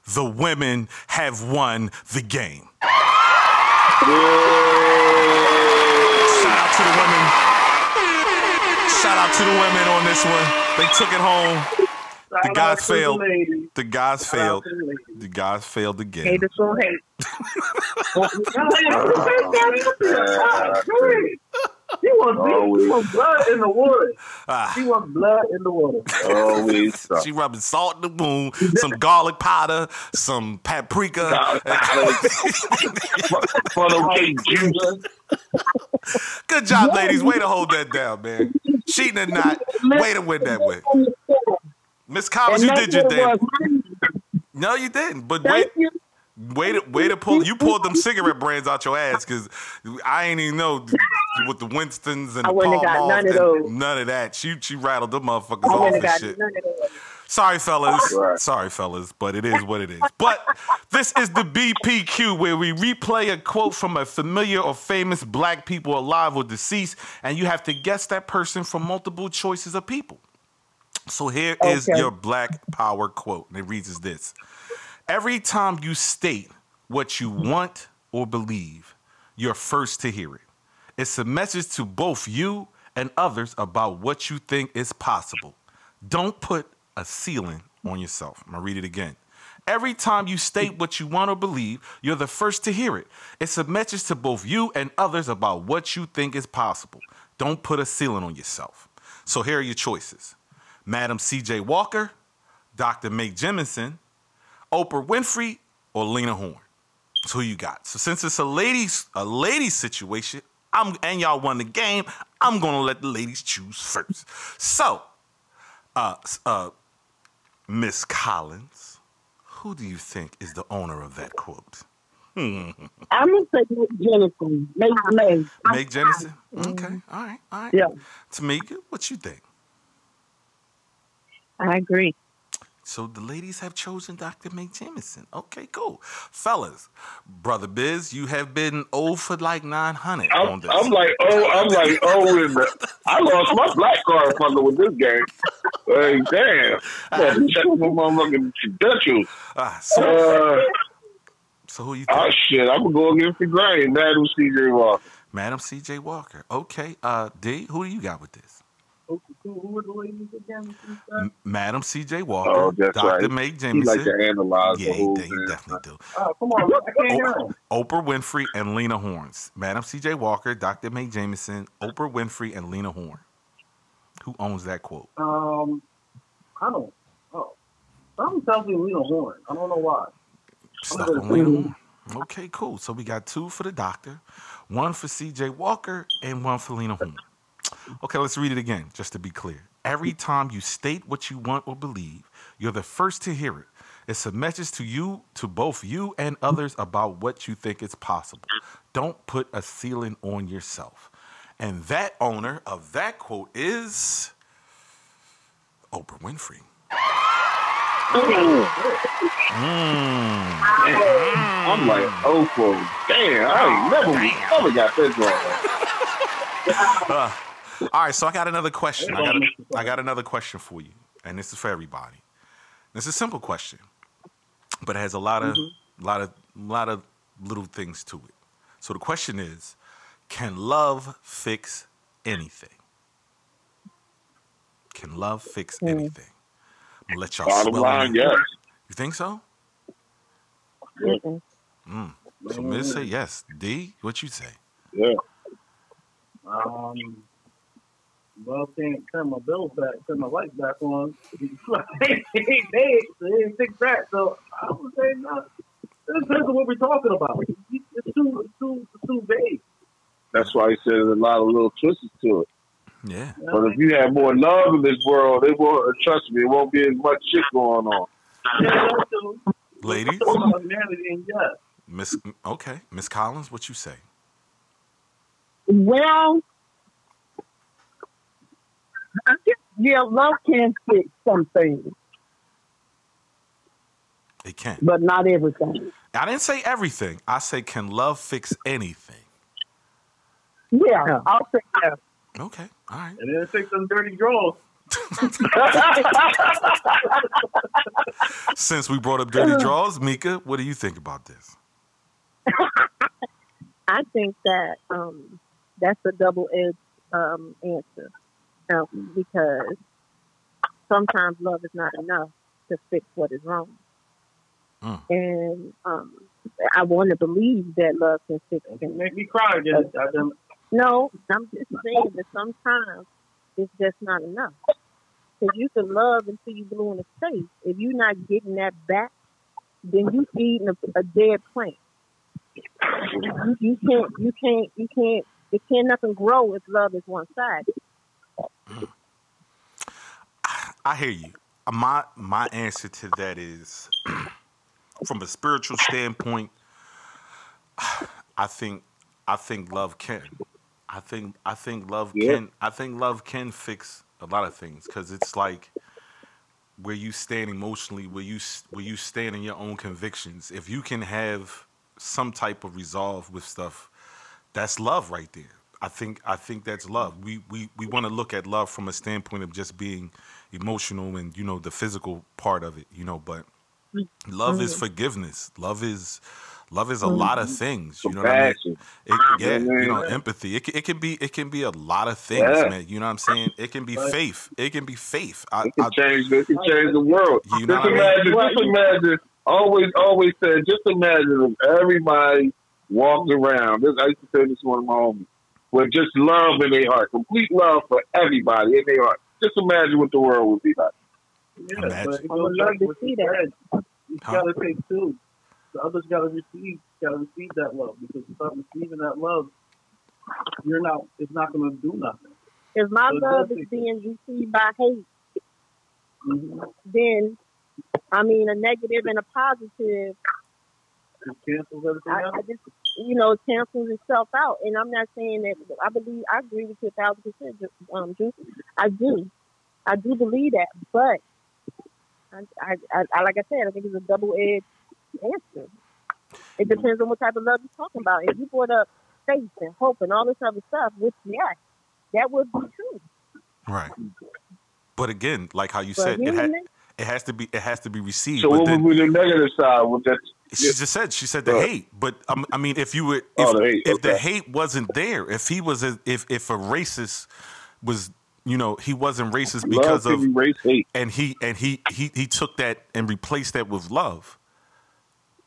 Speaker 1: the women have won the game. Shout out to the women. Shout out to the women on this one. They took it home. The guys
Speaker 3: the
Speaker 1: failed. The guys failed.
Speaker 3: the
Speaker 1: guys failed again.
Speaker 4: Haters gonna hate.
Speaker 3: He wants,
Speaker 5: Always.
Speaker 3: he wants blood in the water.
Speaker 1: Ah.
Speaker 3: He wants blood in the water.
Speaker 5: Always.
Speaker 1: She rubbing salt in the wound, some garlic powder, some paprika.
Speaker 5: Funnel cake juice.
Speaker 1: Good job, ladies. Way to hold that down, man. Cheating or not, way to win that way. Miss Collins, you did your thing. No, you didn't. But wait,
Speaker 4: you.
Speaker 1: Way to way to pull. You pulled them cigarette brands out your ass because I ain't even know with the Winstons and
Speaker 4: I
Speaker 1: the
Speaker 4: have got none of those.
Speaker 1: none of that. She she rattled them motherfuckers off and shit.
Speaker 4: none of those.
Speaker 1: Sorry, fellas.
Speaker 5: Right.
Speaker 1: Sorry, fellas, but it is what it is. But this is the BPQ where we replay a quote from a familiar or famous black people alive or deceased, and you have to guess that person from multiple choices of people. So here is
Speaker 4: Okay.
Speaker 1: your black power quote, and it reads as this Every time you state what you want or believe, you're first to hear it. It's a message to both you and others about what you think is possible. Don't put a ceiling on yourself. I'm gonna read it again. Every time you state what you want or believe, you're the first to hear it. It's a message to both you and others about what you think is possible. Don't put a ceiling on yourself. So here are your choices Madam C.J. Walker, Dr. Meg Jemison, Oprah Winfrey, or Lena Horne. So who you got? So since it's a ladies a ladies situation, I'm and y'all won the game, I'm gonna let the ladies choose first. So, uh, uh, Miss Collins, who do you think is the owner of that quote? Hmm.
Speaker 7: I'm gonna say Jennifer. Meg, Meg.
Speaker 1: Meg Jennison? Okay, all right, all right.
Speaker 7: Yeah.
Speaker 1: Tamika, what you think?
Speaker 4: I agree.
Speaker 1: So the ladies have chosen Dr. Meg Jemison. Okay, cool. Fellas, Brother Biz, you have been 0 for like 900 on
Speaker 5: I'm,
Speaker 1: this.
Speaker 5: I'm like, oh, I'm like, oh, in the, I lost my black card fucking with this game. Hey, damn. Man, check my motherfucking credentials.
Speaker 1: Ah, so,
Speaker 5: uh,
Speaker 1: so who you think?
Speaker 5: Oh, shit, I'm going to go against the grain. Madam C.J. Walker.
Speaker 1: Madam C.J. Walker. Okay, uh, D, who do you got with this?
Speaker 3: Who, the ladies again?
Speaker 1: M- Madam C.J. Walker,
Speaker 5: Oh, that's
Speaker 1: Dr.
Speaker 5: right.
Speaker 1: Meg
Speaker 5: He like to analyze
Speaker 1: yeah,
Speaker 5: the
Speaker 1: he,
Speaker 5: whole
Speaker 1: he
Speaker 5: thing.
Speaker 1: definitely do.
Speaker 3: Oh, come on. I can't hear.
Speaker 1: Oprah Winfrey and Lena Horns. Madam C.J. Walker, Dr. Meg Jemison, Oprah Winfrey, and Lena Horne. Who owns that quote?
Speaker 3: Um, I don't. Oh, something tells me Lena Horne. I don't know why.
Speaker 1: Stuck on Lena Horne. Okay, cool. So we got two for the doctor, one for C.J. Walker, and one for Lena Horne. Okay, let's read it again, just to be clear. Every time you state what you want or believe, you're the first to hear it. It's a message to you, to both you and others about what you think is possible. Don't put a ceiling on yourself. And that owner of that quote is Oprah Winfrey.
Speaker 5: I'm like, Oprah, for damn, I ain't never, never got that wrong.
Speaker 1: Uh, all right, so I got another question. I got, a, I got another question for you, and this is for everybody. This is a simple question, but it has a lot of, lot of, lot of little things to it. So the question is, can love fix anything? Can love fix anything? I'm gonna let y'all
Speaker 5: Bottom
Speaker 1: swell
Speaker 5: line, yes.
Speaker 1: You think so?
Speaker 4: Mm-mm.
Speaker 1: Mm. So Miz say yes. D, what you say?
Speaker 5: Yeah.
Speaker 3: Um, well, can't turn my bills back, turn my lights back on. they ain't dead, so they ain't fix that. So I would say no. It depends on what we're talking about. It's too, it's too, it's too vague.
Speaker 5: That's why he said there's a lot of little twists to it.
Speaker 1: Yeah.
Speaker 5: But if you have more love in this world, it won't. Trust me, it won't be as much shit going on.
Speaker 3: Yeah.
Speaker 1: Ladies,
Speaker 3: Humanity and yes.
Speaker 1: Miss. Okay, Miss Collins, what you say?
Speaker 7: Well, I guess, yeah, love can fix some things,
Speaker 1: It can.
Speaker 7: but not everything.
Speaker 1: I didn't say everything. I say, can love fix anything?
Speaker 7: Yeah, I'll say that.
Speaker 1: Okay, all right.
Speaker 3: And then fix some dirty drawers.
Speaker 1: Since we brought up dirty draws, Meka, what do you think about this?
Speaker 4: I think that um, that's a double edged um, answer um, because sometimes love is not enough to fix what is wrong.
Speaker 1: Mm.
Speaker 4: And um, I want to believe that love can fix things.
Speaker 3: Make me cry again.
Speaker 4: No, I'm just saying that sometimes it's just not enough. Because you can love until you blue in the face. If you're not getting that back, then you feeding a, a dead plant. You, you can't, you can't, you can't. It can't nothing grow if love is one sided.
Speaker 1: I hear you. Uh, My my answer to that is, from a spiritual standpoint, I think I think love can. I think I think love
Speaker 5: Yeah.
Speaker 1: can. I think love can fix a lot of things because it's like where you stand emotionally, where you where you stand in your own convictions. If you can have some type of resolve with stuff, that's love right there. I think I think that's love. We we we want to look at love from a standpoint of just being emotional and you know the physical part of it, you know, but mm-hmm. love is forgiveness. Love is love is a mm-hmm. lot of things, you know what I mean?
Speaker 5: Compassion.
Speaker 1: It, yeah, you know, empathy. It, can- it can be it can be a lot of things,
Speaker 5: Yeah.
Speaker 1: man. You know what I'm saying? It can be faith. It can be faith. I,
Speaker 5: It can
Speaker 1: I,
Speaker 5: change. It can change the world.
Speaker 1: You know
Speaker 5: just
Speaker 1: what I mean?
Speaker 5: imagine. Just imagine. Always, always said. Just imagine if everybody walked around. This, I used to say this to one of my homies. With just love in their heart, complete love for everybody in their heart. Just imagine what the world would be like.
Speaker 3: Yeah,
Speaker 1: Imagine.
Speaker 3: but it
Speaker 4: I would love to see
Speaker 3: you
Speaker 4: that.
Speaker 3: You
Speaker 1: Huh?
Speaker 3: gotta take two. The others gotta receive gotta receive that love because without receiving that love, you're not it's not gonna do nothing.
Speaker 4: If my
Speaker 3: So
Speaker 4: love is being received by hate,
Speaker 3: Mm-hmm.
Speaker 4: then I mean a negative and a positive
Speaker 3: It cancels everything
Speaker 4: I,
Speaker 3: out.
Speaker 4: I just, you know, it cancels itself out. And I'm not saying that I believe I agree with you a thousand percent, um, Juice. I do, I do believe that, but I, I, I, I like I said, I think it's a double edged answer. It depends on what type of love you're talking about. If you brought up faith and hope and all this other stuff, which yes, that would be true.
Speaker 1: right. But again, like how you
Speaker 4: But
Speaker 1: said, it, ha- it has to be it has to be received.
Speaker 5: So what
Speaker 1: then,
Speaker 5: would be the negative side? Would that?
Speaker 1: She just said she said the
Speaker 5: Right.
Speaker 1: hate, but um, I mean, if you would, if,
Speaker 5: Oh, the hate,
Speaker 1: if the hate wasn't there, if he was a, if if a racist was you know he wasn't racist because
Speaker 5: love
Speaker 1: of
Speaker 5: can erase hate.
Speaker 1: and he and he he he took that and replaced that with love.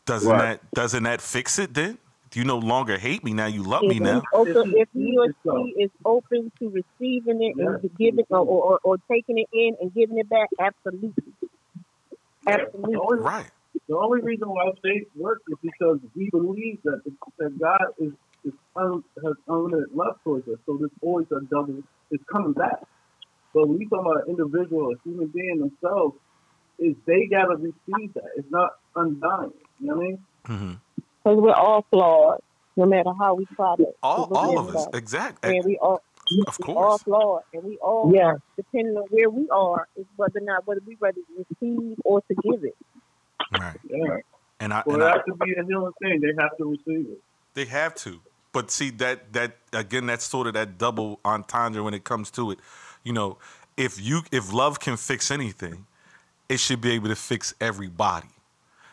Speaker 1: Doesn't
Speaker 5: Right.
Speaker 1: that doesn't that fix it then? You no longer hate me now. You love me now.
Speaker 4: open, if he or she is open to receiving it
Speaker 3: Yeah.
Speaker 4: and giving or, or, or taking it in and giving it back, absolutely, absolutely.
Speaker 1: Right.
Speaker 3: The only reason why faith works is because we believe that that God is, is un, has unlimited love towards us. So there's always a double. It's coming back. But when you talk about an individual, a human being themselves, is they gotta receive that. It's not undying. You know what I mean?
Speaker 1: Mm-hmm.
Speaker 4: Because we're all flawed, no matter how we try to.
Speaker 1: All, all of us,
Speaker 4: stuff.
Speaker 1: exactly.
Speaker 4: And we all,
Speaker 1: Of
Speaker 4: we all flawed, and we all,
Speaker 7: Yeah.
Speaker 4: depending on where we are, is whether or not whether we ready to receive or to give it.
Speaker 1: Right.
Speaker 3: Yeah.
Speaker 1: And I,
Speaker 3: Well,
Speaker 1: and
Speaker 3: it
Speaker 1: I,
Speaker 3: be a healing thing. They have to receive it.
Speaker 1: They have to. But see that that again that's sort of that double entendre when it comes to it. You know, if you if love can fix anything, it should be able to fix everybody.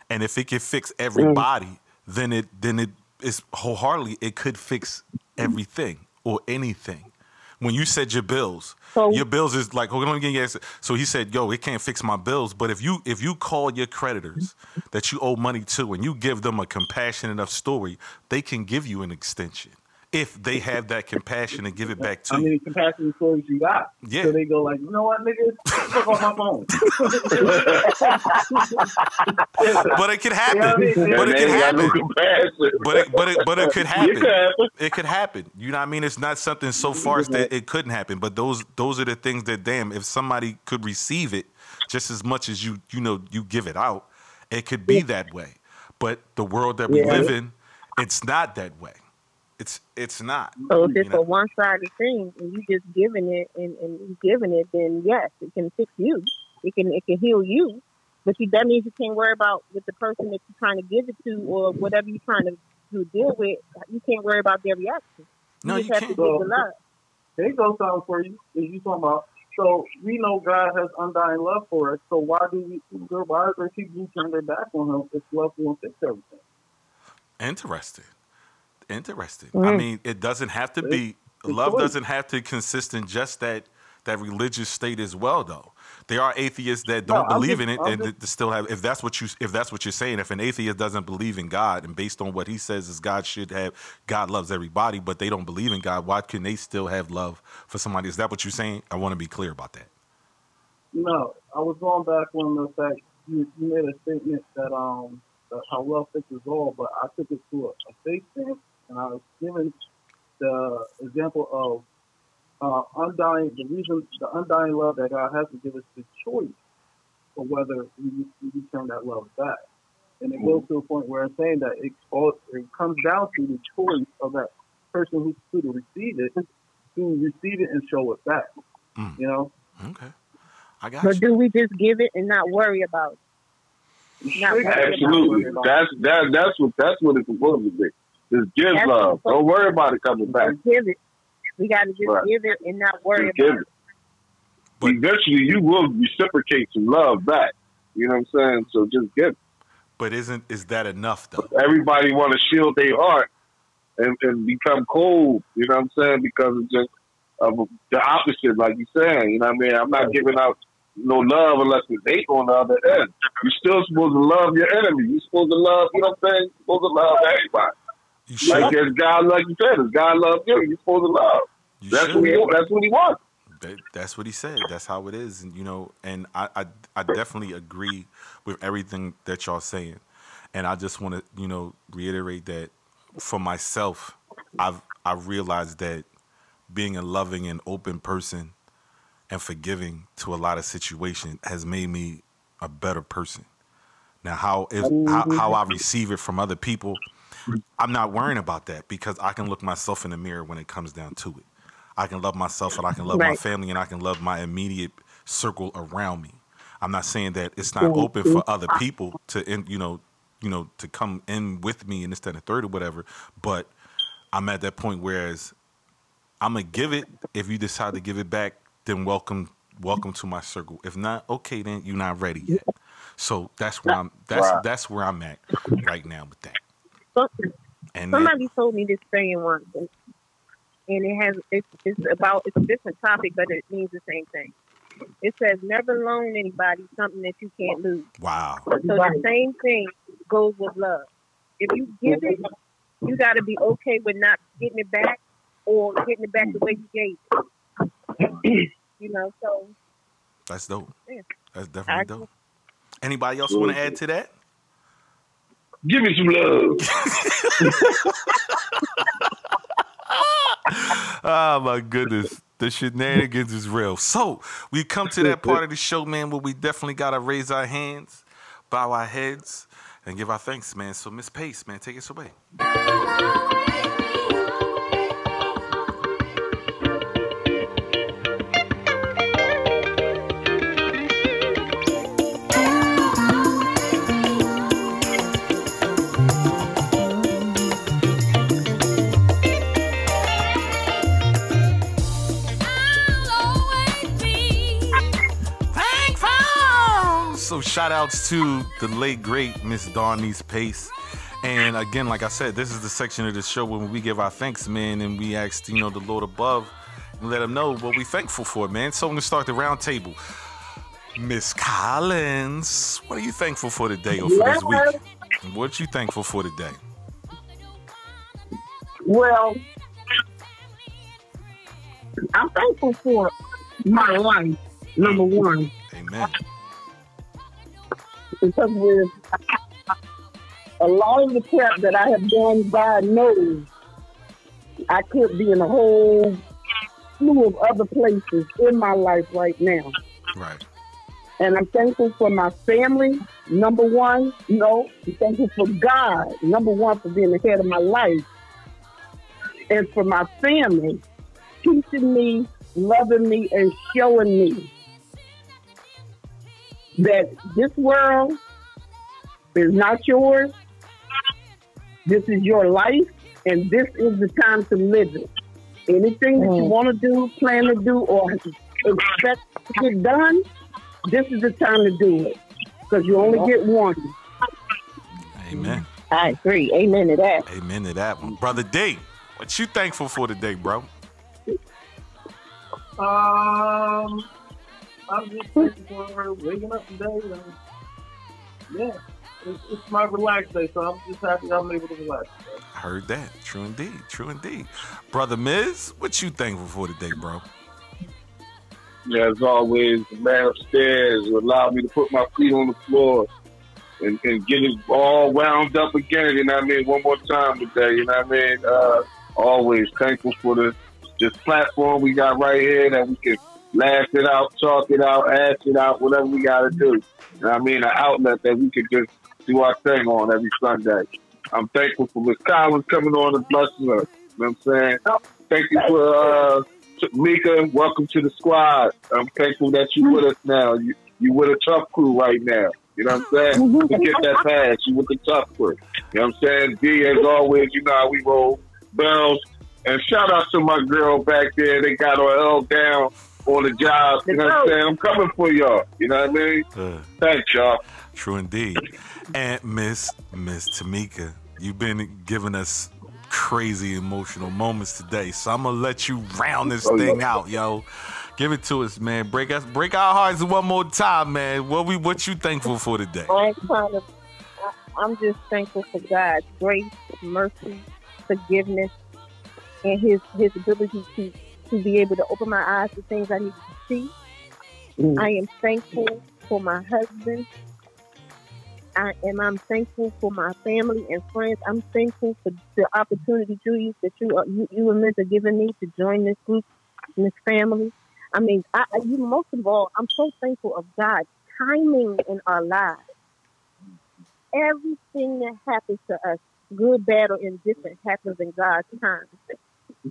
Speaker 1: And if it can fix everybody, then it then it is wholeheartedly it could fix everything or anything. When you said your bills,
Speaker 4: So-
Speaker 1: your bills is like, hold on, again, yes. So he said, "Yo, it can't fix my bills." But if you if you call your creditors that you owe money to and you give them a compassionate enough story, they can give you an extension if they have that compassion and give it back to you.
Speaker 3: How many compassion stories you got?
Speaker 1: Yeah.
Speaker 3: So they go like, you know what, nigga, fuck off my phone.
Speaker 1: But it could happen.
Speaker 3: Yeah, I mean,
Speaker 1: but it could
Speaker 5: no
Speaker 1: happen. But it, but it, but it could
Speaker 5: It
Speaker 1: happen.
Speaker 5: could happen.
Speaker 1: It could happen. You know what I mean? It's not something so far that it couldn't happen. But those those are the things that damn, if somebody could receive it just as much as you you know you give it out, it could be that way. But the world that we
Speaker 4: Yeah.
Speaker 1: live in, it's not that way. It's it's not.
Speaker 4: So if
Speaker 1: You
Speaker 4: it's
Speaker 1: know?
Speaker 4: a one sided thing and you just giving it and, and giving it, then yes, it can fix you. It can it can heal you. But you, that means you can't worry about with the person that you're trying to give it to or whatever you're trying to, to deal with. You can't worry about their reaction.
Speaker 1: No,
Speaker 4: just
Speaker 1: you
Speaker 4: have
Speaker 1: can't.
Speaker 4: give the love.
Speaker 3: There goes something for you. Is you talking about? So we know God has undying love for us. So why do we? Why are people turn their back on Him if love won't fix everything?
Speaker 1: Interesting. Interesting. I
Speaker 3: Mm.
Speaker 1: mean, it doesn't have to be
Speaker 3: It's
Speaker 1: love doesn't have to consist in just that that religious state as well though. There are atheists that don't
Speaker 3: I'm
Speaker 1: believe
Speaker 3: just-
Speaker 1: in it
Speaker 3: I'm
Speaker 1: and
Speaker 3: just-
Speaker 1: still have if that's what you if that's what you're saying, if an atheist doesn't believe in God and based on what he says is God should have God loves everybody, but they don't believe in God, why can they still have love for somebody? Is that what you're saying? I want to be clear about that.
Speaker 3: No, I was going back on the fact you, you made a statement that um that how love fixes all, but I took it to a, a faith stance, and I was given the example of uh, undying the reason the undying love that God has to give us the choice of whether we, we return that love back, and it goes to a point where I'm saying that it all it comes down to the choice of that person who's to receive it to receive it and show it back. You know.
Speaker 1: Okay. I got
Speaker 4: But do we just give it and not worry about it? Not worry about
Speaker 5: Absolutely.
Speaker 4: it.
Speaker 5: That's that. That's what. That's what it's supposed to be. Just give
Speaker 4: That's
Speaker 5: love.
Speaker 4: what-
Speaker 5: Don't worry about it coming back.
Speaker 4: Just give it. We got to just
Speaker 5: Right.
Speaker 4: give it and not worry
Speaker 5: Just give
Speaker 4: about
Speaker 5: it. Eventually, you will reciprocate some love back. You know what I'm saying? So just give. it.
Speaker 1: But isn't is that enough though?
Speaker 5: Everybody want to shield their heart and, and become cold. You know what I'm saying? Because of just of the opposite, like you're saying. You know what I mean? I'm not giving out no love unless it's hate on the other end. You're still supposed to love your enemy. You're supposed to love. You know what I'm saying? You're supposed to love everybody. Like as God, like you said, as God loves you, you're supposed to love. that's
Speaker 1: should.
Speaker 5: what he. That's what he wants.
Speaker 1: That, that's what he said. That's how it is, and you know, and I, I, I definitely agree with everything that y'all saying, and I just want to, you know, reiterate that for myself, I've I realized that being a loving and open person and forgiving to a lot of situations has made me a better person. Now, how if how, mm-hmm. how I receive it from other people, I'm not worrying about that because I can look myself in the mirror when it comes down to it. I can love myself and I can love my family and I can love my immediate circle around me. I'm not saying that it's not
Speaker 14: Mhm.
Speaker 1: open for other people to, in, you know, you know, to come in with me and this, that, and the third or whatever. But I'm at that point whereas I'm gonna give it. If you decide to give it back, then welcome, welcome to my circle. If not, okay, then you're not ready yet. So that's where I'm. That's
Speaker 4: Right.
Speaker 1: that's where I'm at right now with that.
Speaker 4: Some-
Speaker 1: And that-
Speaker 4: Somebody told me this saying once, and, and it has it's, it's about it's a different topic, but it means the same thing. It says never loan anybody something that you can't lose.
Speaker 1: wow.
Speaker 4: So the same thing goes with love. If you give it, you got to be okay with not getting it back or getting it back the way you gave it. you know, so
Speaker 1: That's dope.
Speaker 4: yeah.
Speaker 1: That's definitely dope. Anybody else want to add to that?
Speaker 5: Give me some love.
Speaker 1: Oh my goodness. The shenanigans is real. So we come to that part of the show, man, where we definitely gotta raise our hands, bow our heads, and give our thanks, man. So Miss Pace, man, take us away. Shout outs to the late great Miss Darnice Pace. And again, like I said, this is the section of the show when we give our thanks, man, and we ask, you know, the Lord above and let him know what we thankful for, man. So I'm gonna start the round table. Miss Collins, what are you thankful for today or for this week? What you thankful for today?
Speaker 7: Well, I'm thankful for my life, number one,
Speaker 1: Amen.
Speaker 7: Because with a lot of the crap that I have done, God knows I could be in a whole slew of other places in my life right now.
Speaker 1: Right.
Speaker 7: And I'm thankful for my family, number one. No, I'm thankful for God, number one, for being the head of my life. And for my family, teaching me, loving me, and showing me that this world is not yours. This is your life, and this is the time to live it. Anything that you want to do, plan to do, or expect to get done, this is the time to do it because you only get one.
Speaker 1: Amen.
Speaker 7: I agree. Amen to that.
Speaker 1: Amen to that one. Brother D, what you thankful for today, bro?
Speaker 3: Um, I'm just thankful for her waking up today. And, yeah, it's, it's my relaxed day, so I'm just happy I'm able to relax.
Speaker 1: Heard that. True indeed. True indeed. Brother Miz, what you thankful for today, bro?
Speaker 5: Yeah, as always, the man upstairs will allow me to put my feet on the floor and, and get it all wound up again, you know what I mean, one more time today, you know what I mean? Uh, always thankful for the this platform we got right here that we can laugh it out, talk it out, ask it out, whatever we got to do. What I mean? An outlet that we could just do our thing on every Sunday. I'm thankful for Miss Collins coming on and blessing us. You know what I'm saying? Thank you for uh, Meka. Welcome to the squad. I'm thankful that you with us now. You you with a tough crew right now. You know what I'm saying? Forget that pass. You with the tough crew. You know what I'm saying? D, as always, you know how we roll. Bells. And shout out to my girl back there. They got her L down on the job. You know what I'm saying? I'm coming for y'all. You know what I mean?
Speaker 1: Uh,
Speaker 5: Thanks, y'all.
Speaker 1: true indeed. And Miss Miss Tamika, you've been giving us crazy emotional moments today. So I'm gonna let you round this
Speaker 5: Oh,
Speaker 1: thing
Speaker 5: yeah.
Speaker 1: out, yo. Give it to us, man. Break us break our hearts one more time, man. What we what you thankful for today?
Speaker 4: I ain't trying to. I, I'm just thankful for God's grace, mercy, forgiveness, and His His ability to to be able to open my eyes to things I need to see. Mm. I am thankful for my husband. I am. I'm thankful for my family and friends. I'm thankful for the opportunity, Julius, that you are, you, you and Miss are giving me to join this group, and this family. I mean, I, I, you most of all, I'm so thankful of God's timing in our lives. Everything that happens to us, good, bad, or indifferent, happens in God's time.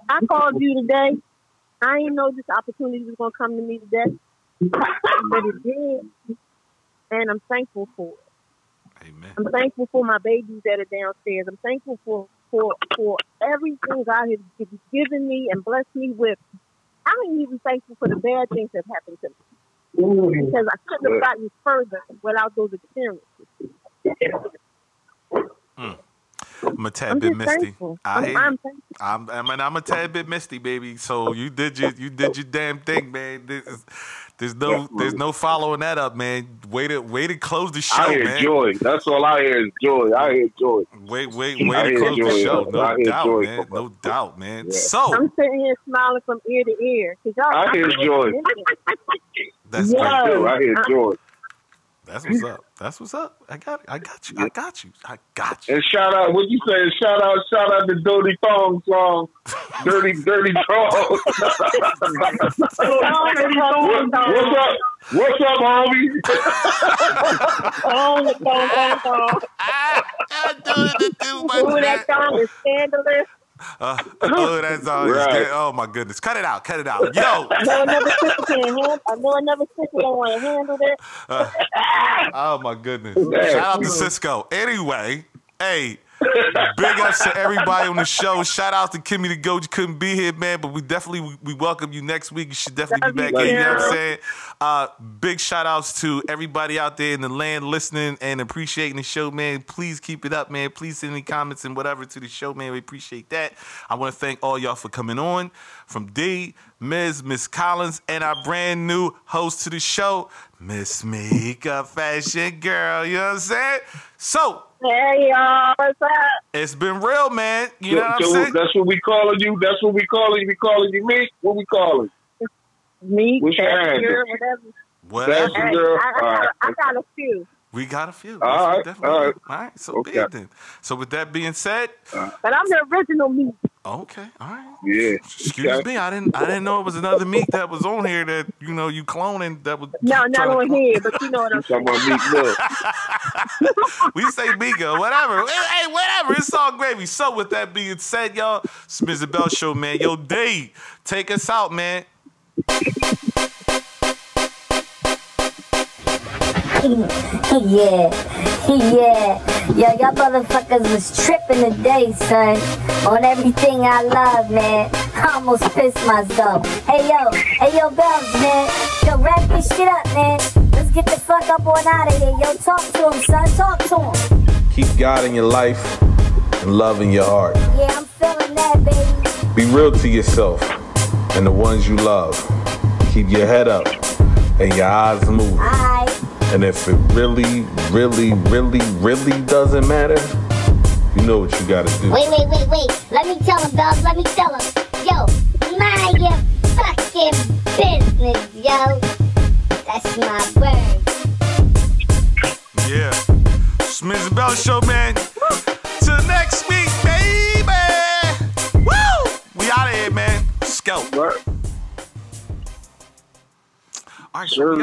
Speaker 4: I called you today. I didn't know this opportunity was going to come to me today, but it did, and I'm thankful for it.
Speaker 1: Amen.
Speaker 4: I'm thankful for my babies that are downstairs. I'm thankful for for for everything God has given me and blessed me with. I'm even thankful for the bad things that happened to me because I couldn't have gotten further without those experiences. Hmm.
Speaker 1: I'm a tad
Speaker 4: I'm
Speaker 1: bit misty.
Speaker 4: thankful.
Speaker 1: I
Speaker 4: I'm- I'm
Speaker 1: you.
Speaker 4: thankful.
Speaker 1: I'm, I mean, I'm a tad bit misty, baby. So you did your, you did your damn thing, man. This is, there's no, there's no following that up, man. Way to, way to close the show,
Speaker 5: I hear
Speaker 1: man.
Speaker 5: joy. That's all I hear is joy. I hear joy.
Speaker 1: Wait, wait,
Speaker 5: I
Speaker 1: way to
Speaker 5: hear
Speaker 1: close the show. No
Speaker 5: I
Speaker 1: doubt,
Speaker 5: joy
Speaker 1: man. No doubt, man.
Speaker 5: Yeah.
Speaker 1: So
Speaker 4: I'm sitting here smiling from ear to ear. 'cause y'all,
Speaker 5: I hear joy.
Speaker 1: that's
Speaker 5: Yes.
Speaker 1: great.
Speaker 5: I hear joy.
Speaker 1: That's what's up. That's what's up. I got I got you. I got you. I got you.
Speaker 5: And shout out, what you say? Shout out, shout out the Dirty Thong song, Dirty Dirty Thong. What's up? What's up, homie?
Speaker 4: The thong, thong, thong. Ooh, that song is scandalous.
Speaker 1: Uh, oh, that's all.
Speaker 5: Right.
Speaker 1: Oh my goodness. Cut it out. Cut it out. Yo.
Speaker 4: I know another sister can't handle. I know another sister don't want to handle this.
Speaker 1: Uh, oh my goodness. Shout out to Cisco. Anyway, hey, big ups to everybody on the show. Shout out to Kimmy the Goat. You couldn't be here, man, but we definitely we, we welcome you next week. You should definitely be back
Speaker 4: you,
Speaker 1: in. You know what I'm saying? Uh, big shout outs to everybody out there in the land listening and appreciating the show, man. Please keep it up, man. Please send any comments and whatever to the show, man. We appreciate that. I want to thank all y'all for coming on. From D, Ms. Miss Collins, and our brand new host to the show, Miss Meka Fashion Girl. You know what I'm saying? So,
Speaker 4: Hey y'all, what's up?
Speaker 1: it's been real, man. You know what I'm
Speaker 5: so
Speaker 1: saying?
Speaker 5: that's what we calling you. That's what we calling you. We calling you me. What we calling?
Speaker 4: Me,
Speaker 5: What's your
Speaker 4: Cassie,
Speaker 5: handle?
Speaker 4: girl, whatever.
Speaker 1: Whatever.
Speaker 4: Hey,
Speaker 5: girl.
Speaker 4: I, I, got,
Speaker 5: right.
Speaker 4: I got a few,
Speaker 1: We got a few.
Speaker 5: All
Speaker 1: Yes, we
Speaker 5: right,
Speaker 1: definitely
Speaker 5: all
Speaker 1: do.
Speaker 5: right.
Speaker 1: All right. So be
Speaker 5: Okay.
Speaker 1: it then. So with that being said,
Speaker 4: but I'm the original me.
Speaker 1: Okay, all right.
Speaker 5: Yeah.
Speaker 1: Excuse
Speaker 5: Okay.
Speaker 1: me, I didn't I didn't know it was another meat that was on here that you know you cloning that was
Speaker 4: No, not on
Speaker 1: clone.
Speaker 4: here, but you know what I'm
Speaker 5: Talking about Meek Mill.
Speaker 1: we say Meka, whatever. Hey, whatever. It's all gravy. So with that being said, y'all, it's Mr. Bell Show, man. Yo, D, take us out, man.
Speaker 2: yeah, yeah. Yo, y'all motherfuckers was tripping today, son. On everything I love, man. I almost pissed myself. Hey, yo, hey, yo, Bells, man. Yo, wrap this shit up, man. Let's get the fuck up on out of here. Yo, talk to him, son. Talk to him.
Speaker 14: Keep God in your life and love in your heart.
Speaker 2: Yeah, I'm feeling that, baby.
Speaker 14: Be real to yourself and the ones you love. Keep your head up and your eyes moving.
Speaker 2: Alright.
Speaker 14: And if it really, really, really, really doesn't matter, you know what you gotta do.
Speaker 2: Wait, wait, wait, wait. Let me tell him, Bells. Let me tell him. Yo, mind your fucking business, yo. That's my word.
Speaker 1: Yeah. It's Mr. Bell Show, man. Till next week, baby. Woo! We out of here, man. Scout. All right, so we out.